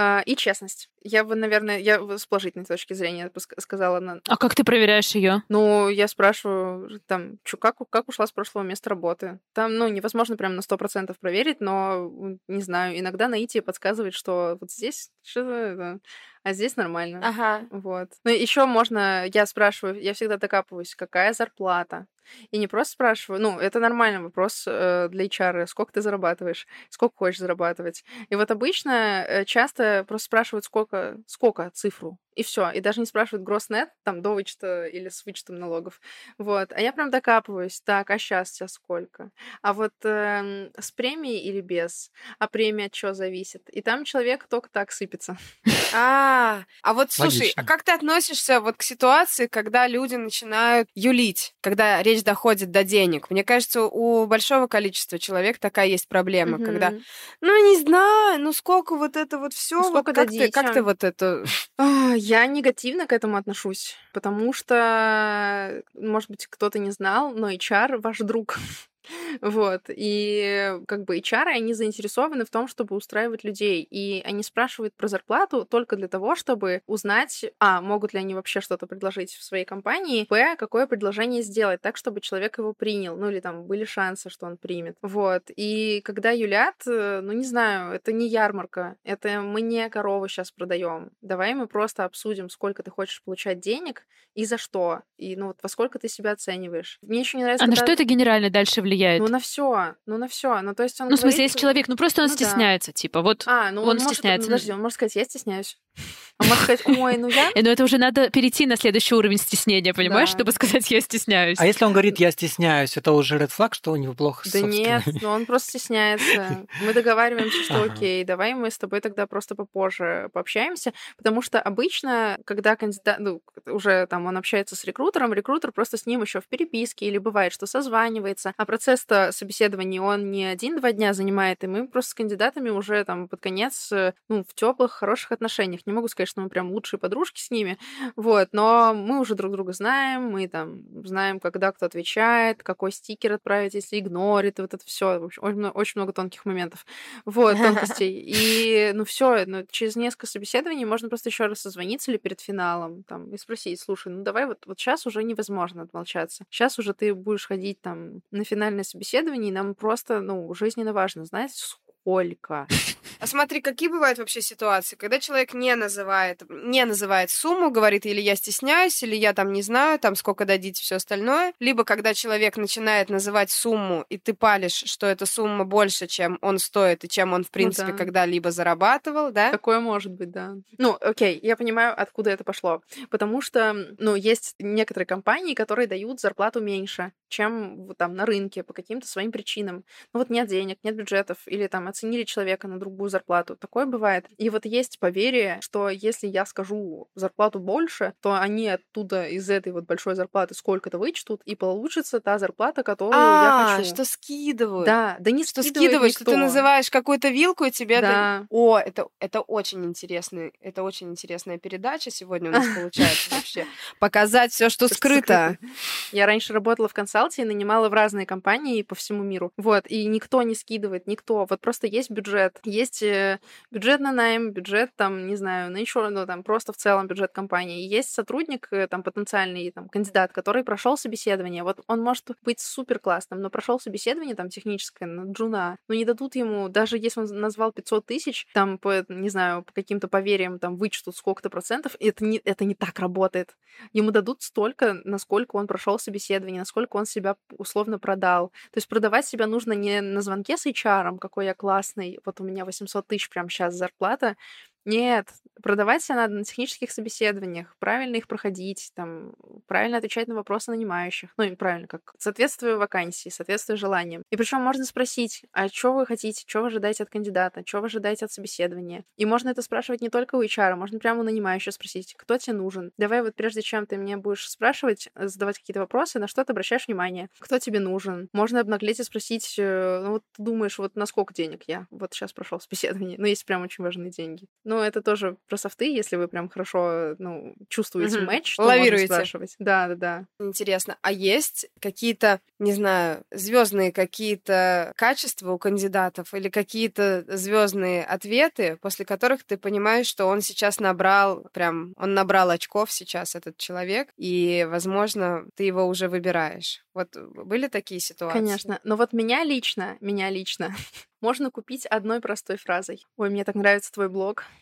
А, И честность. Я бы, наверное, я с положительной точки зрения сказала на... А как ты проверяешь ее? Ну, я спрашиваю, там, чё, как, как ушла с прошлого места работы? Там, ну, невозможно прям на 100% проверить, но, не знаю, иногда наитие подсказывает, что вот здесь что-то, это, а здесь нормально. Ага. Вот. Ну, еще можно, я спрашиваю, я всегда докапываюсь, какая зарплата? И не просто спрашиваю, ну, это нормальный вопрос э, для HR, сколько ты зарабатываешь, сколько хочешь зарабатывать. И вот обычно э, часто просто спрашивают, сколько, сколько цифру, и все. И даже не спрашивают гросснет, там, до вычета или с вычетом налогов. Вот. А я прям докапываюсь, так, а сейчас сейчас сколько? А вот эм, с премией или без? А премия от чего зависит? И там человек только так сыпется. А, а вот слушай, а как ты относишься вот к ситуации, когда люди начинают юлить, когда речь доходит до денег? Мне кажется, у большого количества человек такая есть проблема, когда, ну не знаю, ну сколько вот это вот все, Ну, сколько как ты, как ты вот это? Я негативно к этому отношусь, потому что, может быть, кто-то не знал, но HR ваш друг. Вот. И как бы HR, они заинтересованы в том, чтобы устраивать людей. И они спрашивают про зарплату только для того, чтобы узнать, а, могут ли они вообще что-то предложить в своей компании, б, какое предложение сделать так, чтобы человек его принял. Ну или там были шансы, что он примет. Вот. И когда юлят, э, ну не знаю, это не ярмарка, это мы не корову сейчас продаем. Давай мы просто обсудим, сколько ты хочешь получать денег и за что. И ну вот во сколько ты себя оцениваешь. Мне еще не нравится. А когда... на что это генерально дальше влияет? Ну на все, ну на все. Ну то есть он. Ну в смысле, если человек, ну просто он ну, стесняется, да. типа вот. А, ну он, он стесняется. Может, ну, подожди, он может сказать, я стесняюсь. Он может сказать, ой, ну я... Ну это уже надо перейти на следующий уровень стеснения, понимаешь, Да. чтобы сказать, я стесняюсь. А если он говорит, я стесняюсь, это уже red флаг, что у него плохо с Да нет, собственной- ну он просто стесняется. Мы договариваемся, что окей, давай мы с тобой тогда просто попозже пообщаемся, потому что обычно, когда кандидат, ну, уже там он общается с рекрутером, рекрутер просто с ним еще в переписке или бывает, что созванивается, а процесс-то собеседования он не один-два дня занимает, и мы просто с кандидатами уже там под конец, э, ну, в теплых, хороших отношениях. Не могу сказать, что мы прям лучшие подружки с ними, вот, но мы уже друг друга знаем, мы там знаем, когда кто отвечает, какой стикер отправить, если игнорит, вот это все. Очень очень много тонких моментов. Вот, тонкостей. И, ну, все, ну, через несколько собеседований можно просто еще раз созвониться или перед финалом там и спросить, слушай, ну давай вот, вот сейчас уже невозможно отмолчаться. Сейчас уже ты будешь ходить там на финальное собеседование, и нам просто, ну, жизненно важно знать, сколько. А смотри, какие бывают вообще ситуации, когда человек не называет, не называет сумму, говорит, или я стесняюсь, или я там не знаю, там сколько дадите, все остальное, либо когда человек начинает называть сумму, и ты палишь, что эта сумма больше, чем он стоит, и чем он, в принципе, да. когда-либо зарабатывал, да? Такое может быть, да. Ну, окей, я понимаю, откуда это пошло. Потому что, ну, есть некоторые компании, которые дают зарплату меньше, чем там на рынке по каким-то своим причинам. Ну вот нет денег, нет бюджетов, или там оценили человека на другую зарплату. Такое бывает. И вот есть поверье, что если я скажу зарплату больше, то они оттуда из этой вот большой зарплаты сколько-то вычтут, и получится та зарплата, которую я А, хочу. что скидывают. Да, да не Что скидывают, что ты называешь какую-то вилку, и тебе это... Да. О, это, это очень интересный, это очень интересная передача сегодня у нас получается вообще. Показать все, что скрыто. Я раньше работала в консалте и нанимала в разные компании по всему миру. Вот, и никто не скидывает, никто. Вот просто есть бюджет. Есть э, бюджет на найм, бюджет там, не знаю, на еще, ну там просто в целом бюджет компании. Есть сотрудник, э, там потенциальный там кандидат, который прошел собеседование. Вот он может быть супер классным, но прошел собеседование там техническое на джуна, но не дадут ему, даже если он назвал 500 тысяч, там по, не знаю, по каким-то поверьям там вычтут сколько-то процентов, это не, это не так работает. Ему дадут столько, насколько он прошел собеседование, насколько он себя условно продал. То есть продавать себя нужно не на звонке с HR, какой я классный, вот у меня 800 тысяч прямо сейчас зарплата. Нет, продавать себя надо на технических собеседованиях, правильно их проходить, там, правильно отвечать на вопросы нанимающих. Ну, правильно, как соответствуя вакансии, соответствуя желаниям. И причем можно спросить, а что вы хотите, что вы ожидаете от кандидата, что вы ожидаете от собеседования. И можно это спрашивать не только у HR, можно прямо у нанимающего спросить, кто тебе нужен. Давай вот прежде чем ты мне будешь спрашивать, э, задавать какие-то вопросы, на что ты обращаешь внимание, кто тебе нужен. Можно обнаглеть и спросить, э, ну вот думаешь, вот на сколько денег я вот сейчас прошел собеседование, ну есть прям очень важные деньги. Но это тоже про софты, если вы прям хорошо, ну, чувствуете Мгм. матч, то можно Лавируете. спрашивать. Да, да, да. Интересно, а есть какие-то, не знаю, звездные какие-то качества у кандидатов или какие-то звездные ответы, после которых ты понимаешь, что он сейчас набрал, прям, он набрал очков сейчас, этот человек, и, возможно, ты его уже выбираешь. Вот были такие ситуации? Конечно. Но вот меня лично, меня лично можно купить одной простой фразой. Ой, мне так нравится твой блог.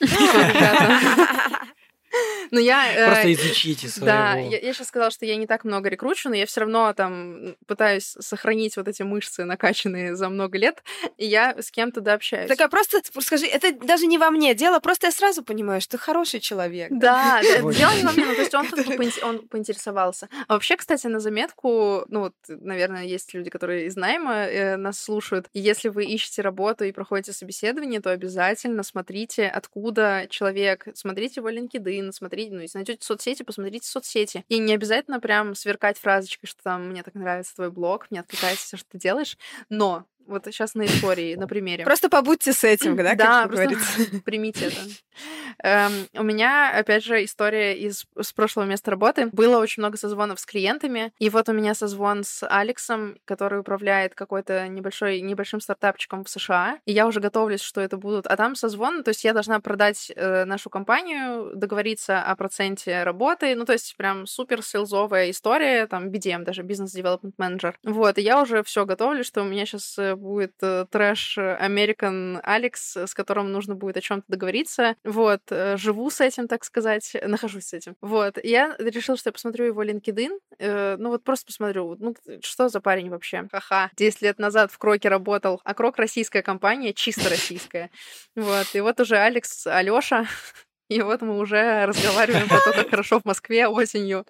Ребята. Ну, я... э, Просто изучите Да, своего. я, сейчас сказала, что я не так много рекручу, но я все равно там пытаюсь сохранить вот эти мышцы, накачанные за много лет, и я с кем-то дообщаюсь. Так, а просто скажи, это даже не во мне дело, просто я сразу понимаю, что ты хороший человек. Да, дело не во мне, ну, то есть он, поинтересовался. А вообще, кстати, на заметку, ну вот, наверное, есть люди, которые из найма э, нас слушают, и если вы ищете работу и проходите собеседование, то обязательно смотрите, откуда человек, смотрите его LinkedIn, смотрите, ну, если найдете соцсети, посмотрите соцсети. И не обязательно прям сверкать фразочкой, что там мне так нравится твой блог, мне откликается все, что ты делаешь, но Вот сейчас на истории, на примере. Просто побудьте с этим, да, Да, как просто говорится. примите это. Эм, у меня, опять же, история из с прошлого места работы. Было очень много созвонов с клиентами, и вот у меня созвон с Алексом, который управляет какой-то небольшой, небольшим стартапчиком в США, и я уже готовлюсь, что это будут. А там созвон, то есть я должна продать э, нашу компанию, договориться о проценте работы, ну, то есть прям супер селзовая история, там, BDM даже, бизнес development менеджер. Вот, и я уже все готовлю, что у меня сейчас будет э, трэш American Алекс, с которым нужно будет о чем-то договориться. Вот, э, живу с этим, так сказать, нахожусь с этим. Вот, я решила, что я посмотрю его LinkedIn, э, ну вот просто посмотрю, ну что за парень вообще? Ха-ха, 10 лет назад в Кроке работал, а Крок российская компания, чисто российская. Вот, и вот уже Алекс, Алёша, и вот мы уже разговариваем про то, как хорошо в Москве осенью.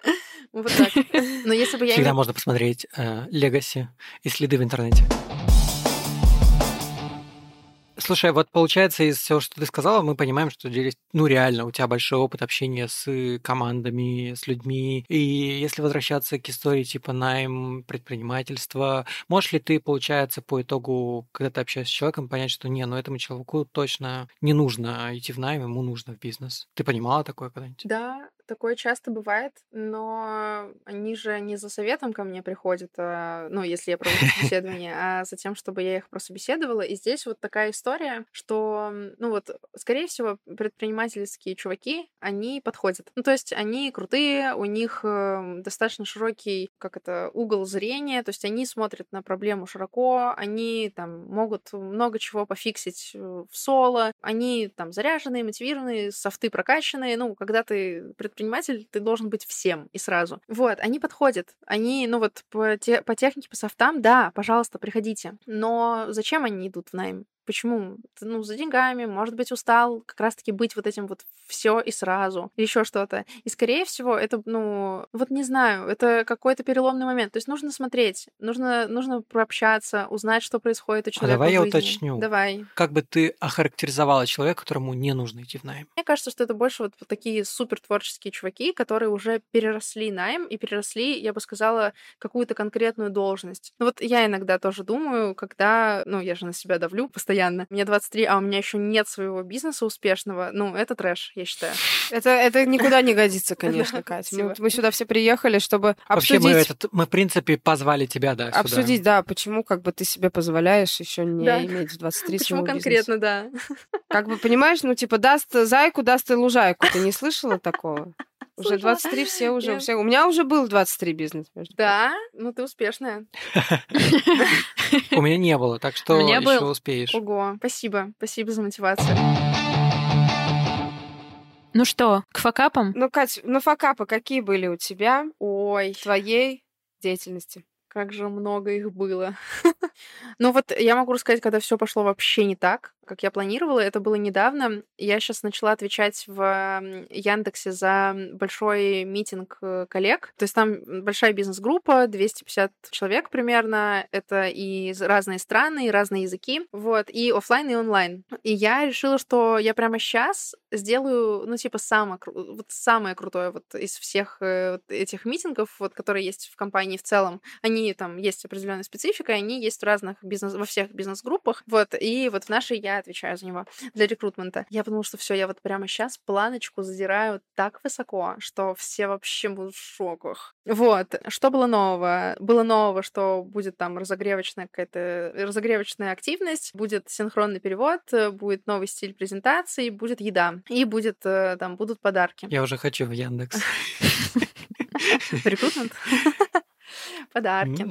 Вот так. Но если бы я Всегда можно посмотреть Легаси и следы в интернете. Слушай, вот получается из всего, что ты сказала, мы понимаем, что здесь, ну реально, у тебя большой опыт общения с командами, с людьми. И если возвращаться к истории типа найм, предпринимательства, можешь ли ты, получается, по итогу, когда ты общаешься с человеком, понять, что не, ну этому человеку точно не нужно идти в найм, ему нужно в бизнес? Ты понимала такое когда-нибудь? Да, такое часто бывает, но они же не за советом ко мне приходят, а, ну, если я провожу собеседование, а за тем, чтобы я их прособеседовала. И здесь вот такая история, что, ну вот, скорее всего, предпринимательские чуваки, они подходят. Ну, то есть они крутые, у них э, достаточно широкий, как это, угол зрения, то есть они смотрят на проблему широко, они там могут много чего пофиксить э, в соло, они там заряженные, мотивированные, софты прокачанные. Ну, когда ты предприниматель, ты должен быть всем и сразу. Вот, они подходят. Они, ну вот, по, те, по технике, по софтам, да, пожалуйста, приходите. Но зачем они идут в найм? Почему? Ну, за деньгами, может быть, устал как раз-таки быть вот этим вот все и сразу, еще что-то. И, скорее всего, это, ну, вот не знаю, это какой-то переломный момент. То есть нужно смотреть, нужно, нужно прообщаться, узнать, что происходит у А человека давай в я уточню. Давай. Как бы ты охарактеризовала человека, которому не нужно идти в найм? Мне кажется, что это больше вот такие супер творческие чуваки, которые уже переросли найм и переросли, я бы сказала, какую-то конкретную должность. Ну вот я иногда тоже думаю, когда, ну я же на себя давлю постоянно, мне 23, а у меня еще нет своего бизнеса успешного, ну это трэш, я считаю. Это, это никуда не годится, конечно, Катя. Мы, мы сюда все приехали, чтобы Вообще обсудить... мы, этот, мы, в принципе, позвали тебя, да, сюда. Обсудить, да, почему как бы ты себе позволяешь еще не Да. иметь в 23 Почему конкретно, да. бизнеса. Как бы, понимаешь, ну, типа, даст зайку, даст и лужайку. Ты не слышала такого? Уже Слышала. 23 все уже, все. У меня уже был 23 бизнес, между Да, ну ты успешная. У меня не было, так что У меня еще был. успеешь. Ого, спасибо, спасибо за мотивацию. Ну что, к факапам? Ну, Кать, ну факапы какие были у тебя Ой, твоей деятельности? как же много их было. Ну вот я могу рассказать, когда все пошло вообще не так, как я планировала. Это было недавно. Я сейчас начала отвечать в Яндексе за большой митинг э, коллег. То есть там большая бизнес-группа, 250 человек примерно. Это и разные страны, и разные языки. Вот, и оффлайн, и онлайн. И я решила, что я прямо сейчас сделаю, ну, типа, самое, кру- вот самое крутое вот из всех э, вот этих митингов, вот, которые есть в компании в целом. Они там есть определенная специфика, они есть в разных бизнес, во всех бизнес-группах. Вот, и вот в нашей я отвечаю за него для рекрутмента. Я подумала, что все, я вот прямо сейчас планочку задираю так высоко, что все вообще будут в шоках. Вот. Что было нового? Было нового, что будет там разогревочная какая-то разогревочная активность, будет синхронный перевод, э, будет новый стиль презентации, будет еда и будет э, там будут подарки. Я уже хочу в Яндекс. Рекрутмент. Подарки.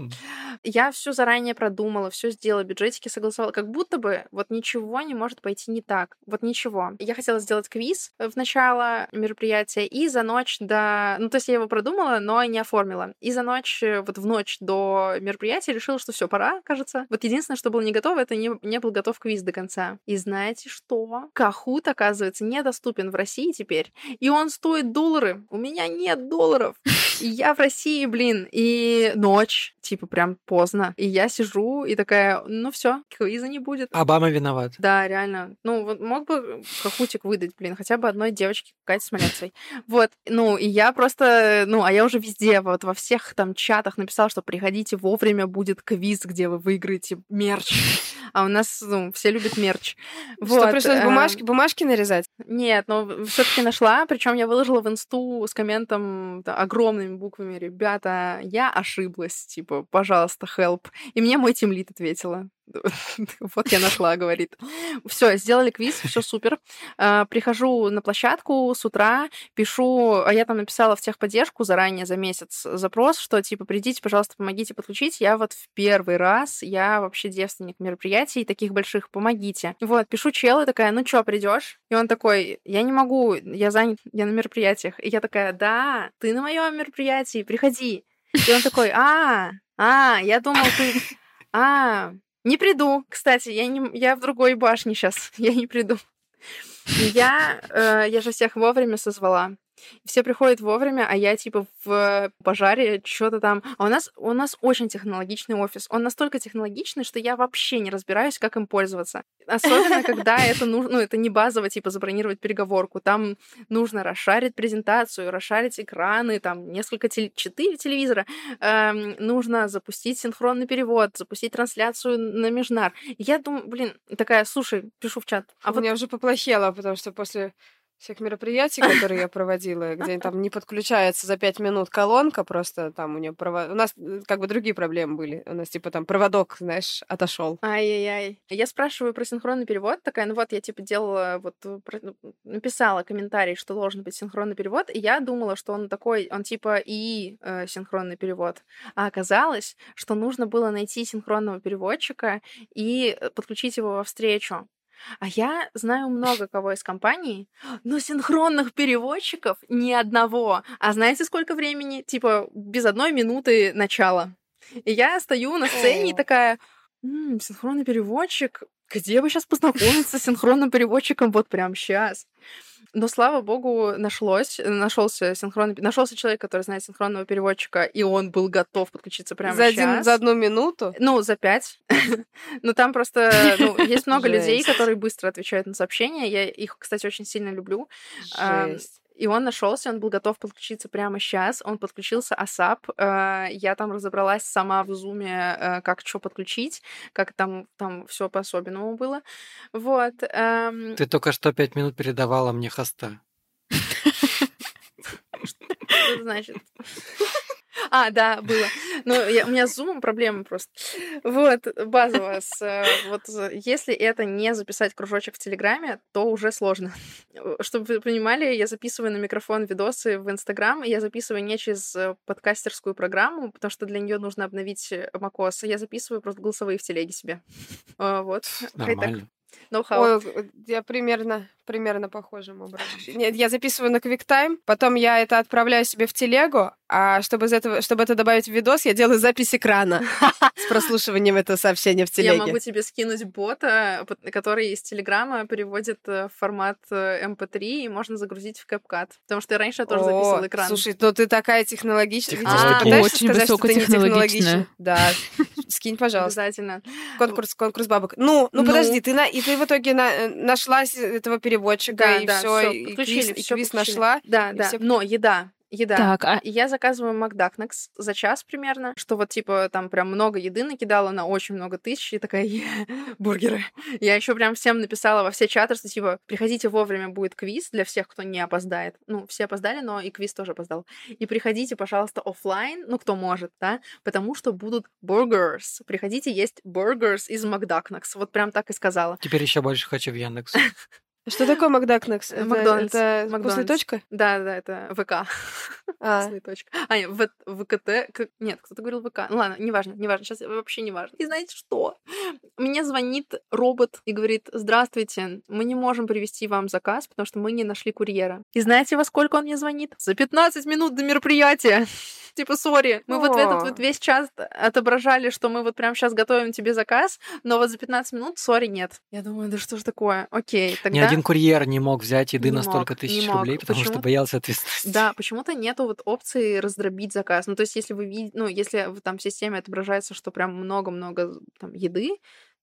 Я все заранее продумала, все сделала, бюджетики согласовала. Как будто бы вот ничего не может пойти не так. Вот ничего. Я хотела сделать квиз в начало мероприятия и за ночь до... Ну, то есть я его продумала, но не оформила. И за ночь, э, вот в ночь до мероприятия решила, что все пора, кажется. Вот единственное, что было не готово, это не, не был готов квиз до конца. И знаете что? Кахут, оказывается, недоступен в России теперь. И он стоит доллары. У меня нет долларов. Я в России, блин. И ночь, типа прям поздно. И я сижу и такая, ну все, квиза не будет. Обама виноват. Да, реально. Ну, вот мог бы хохутик выдать, блин, хотя бы одной девочке Кате Смоленцевой. Вот, ну, и я просто, ну, а я уже везде, вот во всех там чатах написала, что приходите вовремя, будет квиз, где вы выиграете мерч. А у нас, ну, все любят мерч. Что, Вот, пришлось э, бумажки, бумажки нарезать? Нет, но все-таки нашла. Причем я выложила в инсту с комментом да, огромными буквами: Ребята, я ошиблась. Типа, пожалуйста, help. И мне мой тимлит ответила. Вот я нашла, говорит. Все, сделали квиз, все супер. А, Прихожу на площадку с утра, пишу, а я там написала в техподдержку заранее за месяц запрос, что типа придите, пожалуйста, помогите подключить. Я вот в первый раз, я вообще девственник мероприятий таких больших, помогите. Вот, пишу челу, такая, ну чё, придешь? И он такой, я не могу, я занят, я на мероприятиях. И я такая, да, ты на моем мероприятии, приходи. И он такой, а, а, я думал, ты... А, не приду. Кстати, я, не, я в другой башне сейчас. Я не приду. Я, э, я же всех вовремя созвала. Все приходят вовремя, а я типа в пожаре что-то там. А у нас у нас очень технологичный офис. Он настолько технологичный, что я вообще не разбираюсь, как им пользоваться. Особенно, когда это нужно, ну, это не базово, типа, забронировать переговорку. Там нужно расшарить презентацию, расшарить экраны, там несколько, теле... четыре телевизора. Эм, нужно запустить синхронный перевод, запустить трансляцию на Межнар. Я думаю, блин, такая, слушай, пишу в чат. А вот... меня уже поплохело, потому что после всех мероприятий, которые я проводила, где там не подключается за пять минут колонка, просто там у нее провод... У нас э, как бы другие проблемы были. У нас типа там проводок, знаешь, отошел. Ай-яй-яй. Я спрашиваю про синхронный перевод, такая, ну вот я типа делала, вот про- ну, написала комментарий, что должен быть синхронный перевод, и я думала, что он такой, он типа и э, синхронный перевод. А оказалось, что нужно было найти синхронного переводчика и э, подключить его во встречу. А я знаю много кого из компании, но синхронных переводчиков ни одного. А знаете, сколько времени? Типа без одной минуты начала. И я стою на сцене и такая, «М, синхронный переводчик, где бы сейчас познакомиться с синхронным переводчиком вот прямо сейчас? Но слава богу, нашлось, нашелся синхронный, нашелся человек, который знает синхронного переводчика, и он был готов подключиться прямо за сейчас. Один, за одну минуту? Ну, за пять. Но там просто ну, есть много людей, которые быстро отвечают на сообщения. Я их, кстати, очень сильно люблю. Жесть. И он нашелся, он был готов подключиться прямо сейчас. Он подключился ASAP. Э, Я там разобралась сама в зуме, э, как что подключить, как там, там все по-особенному было. Вот. эм, Ты только что пять минут передавала мне хоста. Что значит? А, да, было. Я, у меня с зумом проблемы просто. Вот, базово. С, э, вот, если это не записать кружочек в Телеграме, то уже сложно. Чтобы вы понимали, я записываю на микрофон видосы в Инстаграм, я записываю не через э, подкастерскую программу, потому что для нее нужно обновить macOS. Я записываю просто голосовые в телеге себе. Вот. Нормально. Ноу-хау. Ой, я примерно, примерно похожим образом. Нет, я записываю на QuickTime, потом я это отправляю себе в телегу, а чтобы, из этого, чтобы это добавить в видос, я делаю запись экрана с прослушиванием этого сообщения в телеге. Я могу тебе скинуть бота, который из Телеграма переводит э, в формат э, MP3, и можно загрузить в CapCut. Потому что я раньше тоже записывала экран. Слушай, ну ты такая технологичная. Очень высокотехнологичная. технологичная. Да. Скинь, пожалуйста. Обязательно. Конкурс, конкурс бабок. Ну, ну, Ну. подожди, ты, на, и ты в итоге на, э, нашла с- этого переводчика, Да, и да, все, и квиз, и квиз нашла. Да, да. всё- Но еда. Еда. Так, а И я заказываю Макдакнекс за час примерно, что вот типа там прям много еды накидала на очень много тысяч, и такая, «Yeah, бургеры. Я еще прям всем написала во все чаты, что типа приходите вовремя, будет квиз для всех, кто не опоздает. Ну, все опоздали, но и квиз тоже опоздал. И приходите, пожалуйста, оффлайн, ну, кто может, да, потому что будут burgers. Приходите есть burgers из Макдакнекс. Вот прям так и сказала. Теперь еще больше хочу в Яндекс. Что такое Макдакнекс? Это, Макдональдс. это после Макдональдс. точка? Да, да, это ВК. А. Точка. А, нет, в, ВКТ. к- Нет, кто-то говорил ВК. Ну ладно, неважно, неважно. Сейчас вообще не важно. И знаете что? Мне звонит робот и говорит, здравствуйте, мы не можем привести вам заказ, потому что мы не нашли курьера. И знаете, во сколько он мне звонит? За 15 минут до мероприятия. типа, сори, мы вот в этот О. вот весь час отображали, что мы вот прям сейчас готовим тебе заказ, но вот за 15 минут, сори, нет. Я думаю, да что ж такое? Окей, тогда... Ни один курьер не мог взять еды Не на столько мог, тысяч рублей, потому что Почему? боялся ответственности. Да, почему-то нету вот опции раздробить заказ. Ну, то есть, если вы видите, ну, если в там в системе отображается, что прям много-много там еды,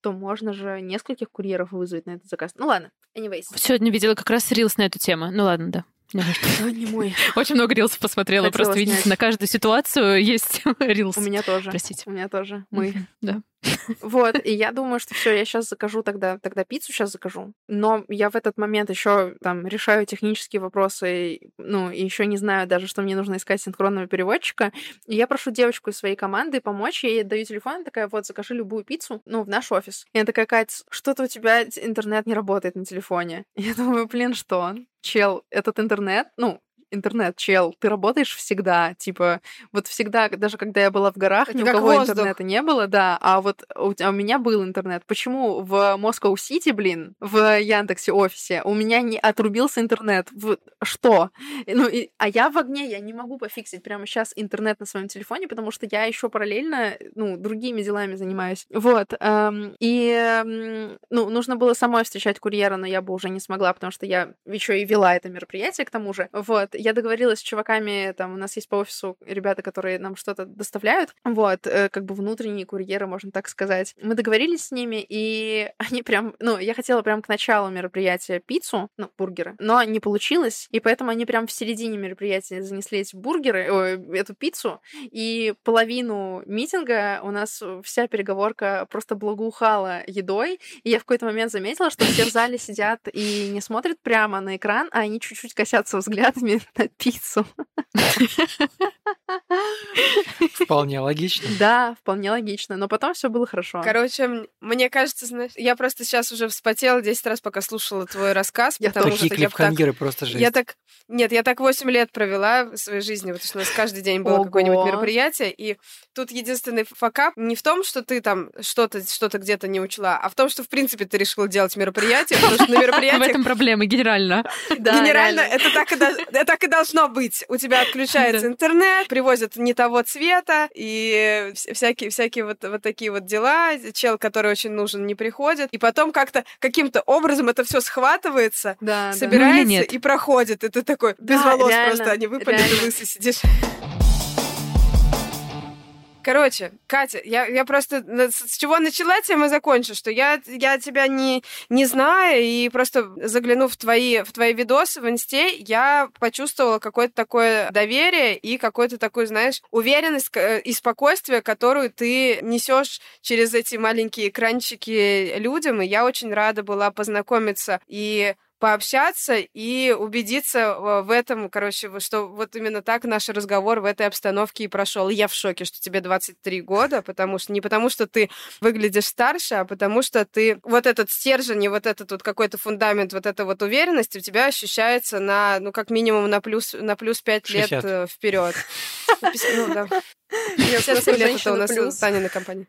то можно же нескольких курьеров вызвать на этот заказ. Ну ладно, anyways. Сегодня видела как раз рилс на эту тему. Ну ладно, да. Да, не мой. Очень много рилсов посмотрела. Хотела Просто, видите, снять. на каждую ситуацию есть рилс. У меня тоже. Простите. У меня тоже. Мы. Да. Вот, и я думаю, что все, я сейчас закажу тогда, тогда пиццу сейчас закажу. Но я в этот момент еще там решаю технические вопросы, ну, еще не знаю даже, что мне нужно искать синхронного переводчика. И я прошу девочку из своей команды помочь, я ей даю телефон, такая, вот, закажи любую пиццу, ну, в наш офис. И она такая, Кать, что-то у тебя интернет не работает на телефоне. Я думаю, блин, что? Чел, этот интернет, ну, интернет, чел, ты работаешь всегда, типа, вот всегда, даже когда я была в горах, Это ни у кого воздух. интернета не было, да, а вот у, а у меня был интернет. Почему в Москва-Сити, блин, в Яндексе офисе у меня не отрубился интернет? В- что? Ну, и- а я в огне, я не могу пофиксить прямо сейчас интернет на своем телефоне, потому что я еще параллельно, ну, другими делами занимаюсь. Вот. эм, и, эм, ну, нужно было самой встречать курьера, но я бы уже не смогла, потому что я еще и вела это мероприятие к тому же. Вот. Я договорилась с чуваками, там, у нас есть по офису ребята, которые нам что-то доставляют. Вот. э, Как бы внутренние курьеры, можно так сказать. Мы договорились с ними, и они прям, ну, я хотела прям к началу мероприятия пиццу, ну, бургеры, но не получилось, и поэтому они прям в середине мероприятия занесли эти бургеры, ой, эту пиццу, и половину митинга у нас вся переговорка просто благоухала едой, и я в какой-то момент заметила, что все в зале сидят и не смотрят прямо на экран, а они чуть-чуть косятся взглядами на пиццу. Вполне логично. Да, вполне логично, но потом все было хорошо. Короче, мне кажется, знаешь, я просто сейчас уже вспотела 10 раз, пока слушала твой рассказ, Я потому Такие что я так... просто жесть. Я так... Нет, я так 8 лет провела в своей жизни, потому что у нас каждый день было Ого. какое-нибудь мероприятие, и тут единственный факап не в том, что ты там что-то что где-то не учла, а в том, что, в принципе, ты решила делать мероприятие, потому что на В мероприятиях этом проблема генерально. Генерально это так, так и должно быть. У тебя отключается Да. интернет, привозят не того цвета, и вс- всякие, всякие вот, вот такие вот дела. Чел, который очень нужен, не приходит. И потом как-то каким-то образом это все схватывается, Да, да. собирается Ну или нет. и проходит. И ты такой без Да, волос реально, просто, они выпали, ты лысый сидишь. Короче, Катя, я, я просто с чего начала, тем и закончу, что я, я тебя не, не знаю, и просто заглянув в твои, в твои видосы в инсте, я почувствовала какое-то такое доверие и какое-то такое, знаешь, уверенность э, и спокойствие, которую ты несешь через эти маленькие экранчики людям, и я очень рада была познакомиться и пообщаться и убедиться э, в этом, короче, что вот именно так наш разговор в этой обстановке и прошел. Я в шоке, что тебе 23 года, потому что не потому, что ты выглядишь старше, а потому что ты вот этот стержень и вот этот вот какой-то фундамент, вот эта вот уверенность у тебя ощущается на, ну, как минимум на плюс, на плюс 5 лет 60. вперед. Ну, да. Я 57 просто это у женщина нас плюс. Танина компания.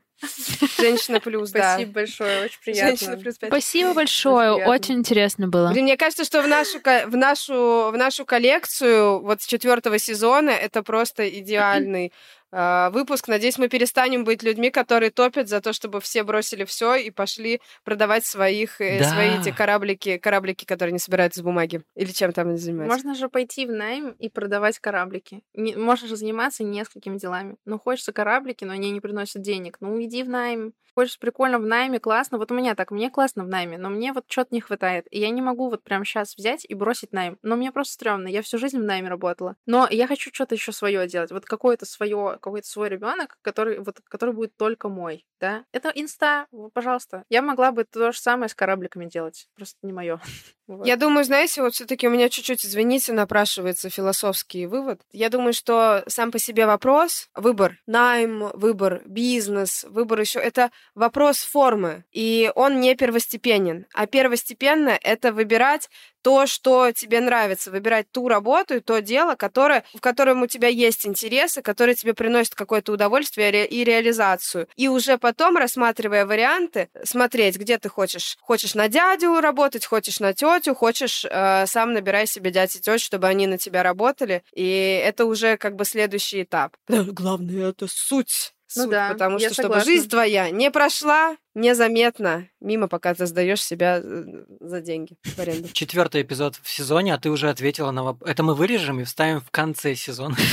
Женщина плюс, да. Спасибо большое, очень приятно. Женщина плюс 5. Спасибо большое, приятно. очень интересно было. Блин, мне кажется, что в нашу, в нашу, в нашу коллекцию вот с четвертого сезона это просто идеальный э, выпуск. Надеюсь, мы перестанем быть людьми, которые топят за то, чтобы все бросили все и пошли продавать своих э, Да. свои эти кораблики, кораблики, которые не собирают из бумаги или чем там они занимаются. Можно же пойти в найм и продавать кораблики. Не- можно же заниматься несколькими делами. Ну, хочется кораблики, но они не приносят денег. Ну, иди в найм. Хочется прикольно в найме, классно. Вот у меня так, мне классно в найме, но мне вот что-то не хватает. И я не могу вот прямо сейчас взять и бросить найм. Но мне просто стрёмно. Я всю жизнь в найме работала. Но я хочу что-то еще свое делать. Вот какое-то свое, какой-то свой ребенок, который, вот, который будет только мой. Да? Это инста, вот, пожалуйста. Я могла бы то же самое с корабликами делать. Просто не мое. Я думаю, знаете, вот все-таки у меня чуть-чуть, извините, напрашивается философский вывод. Я думаю, что сам по себе вопрос, выбор найм, выбор бизнес, выбор еще это вопрос формы, и он не первостепенен. А первостепенно это выбирать то, что тебе нравится, выбирать ту работу и то дело, которое, в котором у тебя есть интересы, которые тебе приносят какое-то удовольствие и реализацию. И уже потом, рассматривая варианты, смотреть, где ты хочешь. Хочешь на дядю работать, хочешь на тетю, хочешь э, сам набирай себе дядь и тетю, чтобы они на тебя работали. И это уже как бы следующий этап. Главное, это суть ну суть, да, потому я что чтобы жизнь твоя не прошла незаметно мимо, пока ты сдаешь себя э, за деньги в аренду. Четвертый эпизод в сезоне, а ты уже ответила на вопрос. Это мы вырежем и вставим в конце сезона.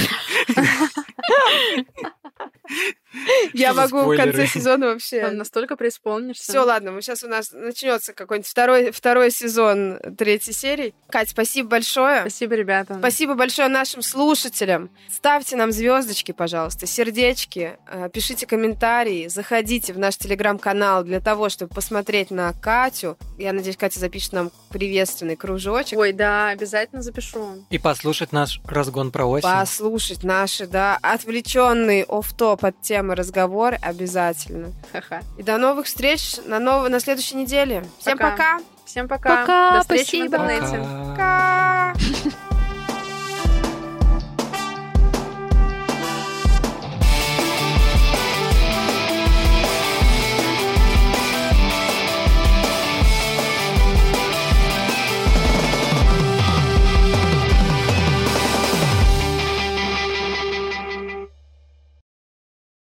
Я могу в конце сезона вообще. Там настолько преисполнишься. Все, ладно, мы сейчас у нас начнется какой-нибудь второй, второй сезон третьей серии. Кать, спасибо большое. Спасибо, ребята. Спасибо большое нашим слушателям. Ставьте нам звездочки, пожалуйста, сердечки, э, пишите комментарии, заходите в наш телеграм-канал для того, чтобы посмотреть на Катю. Я надеюсь, Катя запишет нам приветственный кружочек. Ой, да, обязательно запишу. И послушать наш разгон про осень. Послушать наши, да, отвлеченный оф-топ от темы разговор обязательно. Ха-ха. И до новых встреч на, нов... на следующей неделе. Всем Пока. пока! Всем пока. Пока, До встречи спасибо. в интернете. Пока. Пока!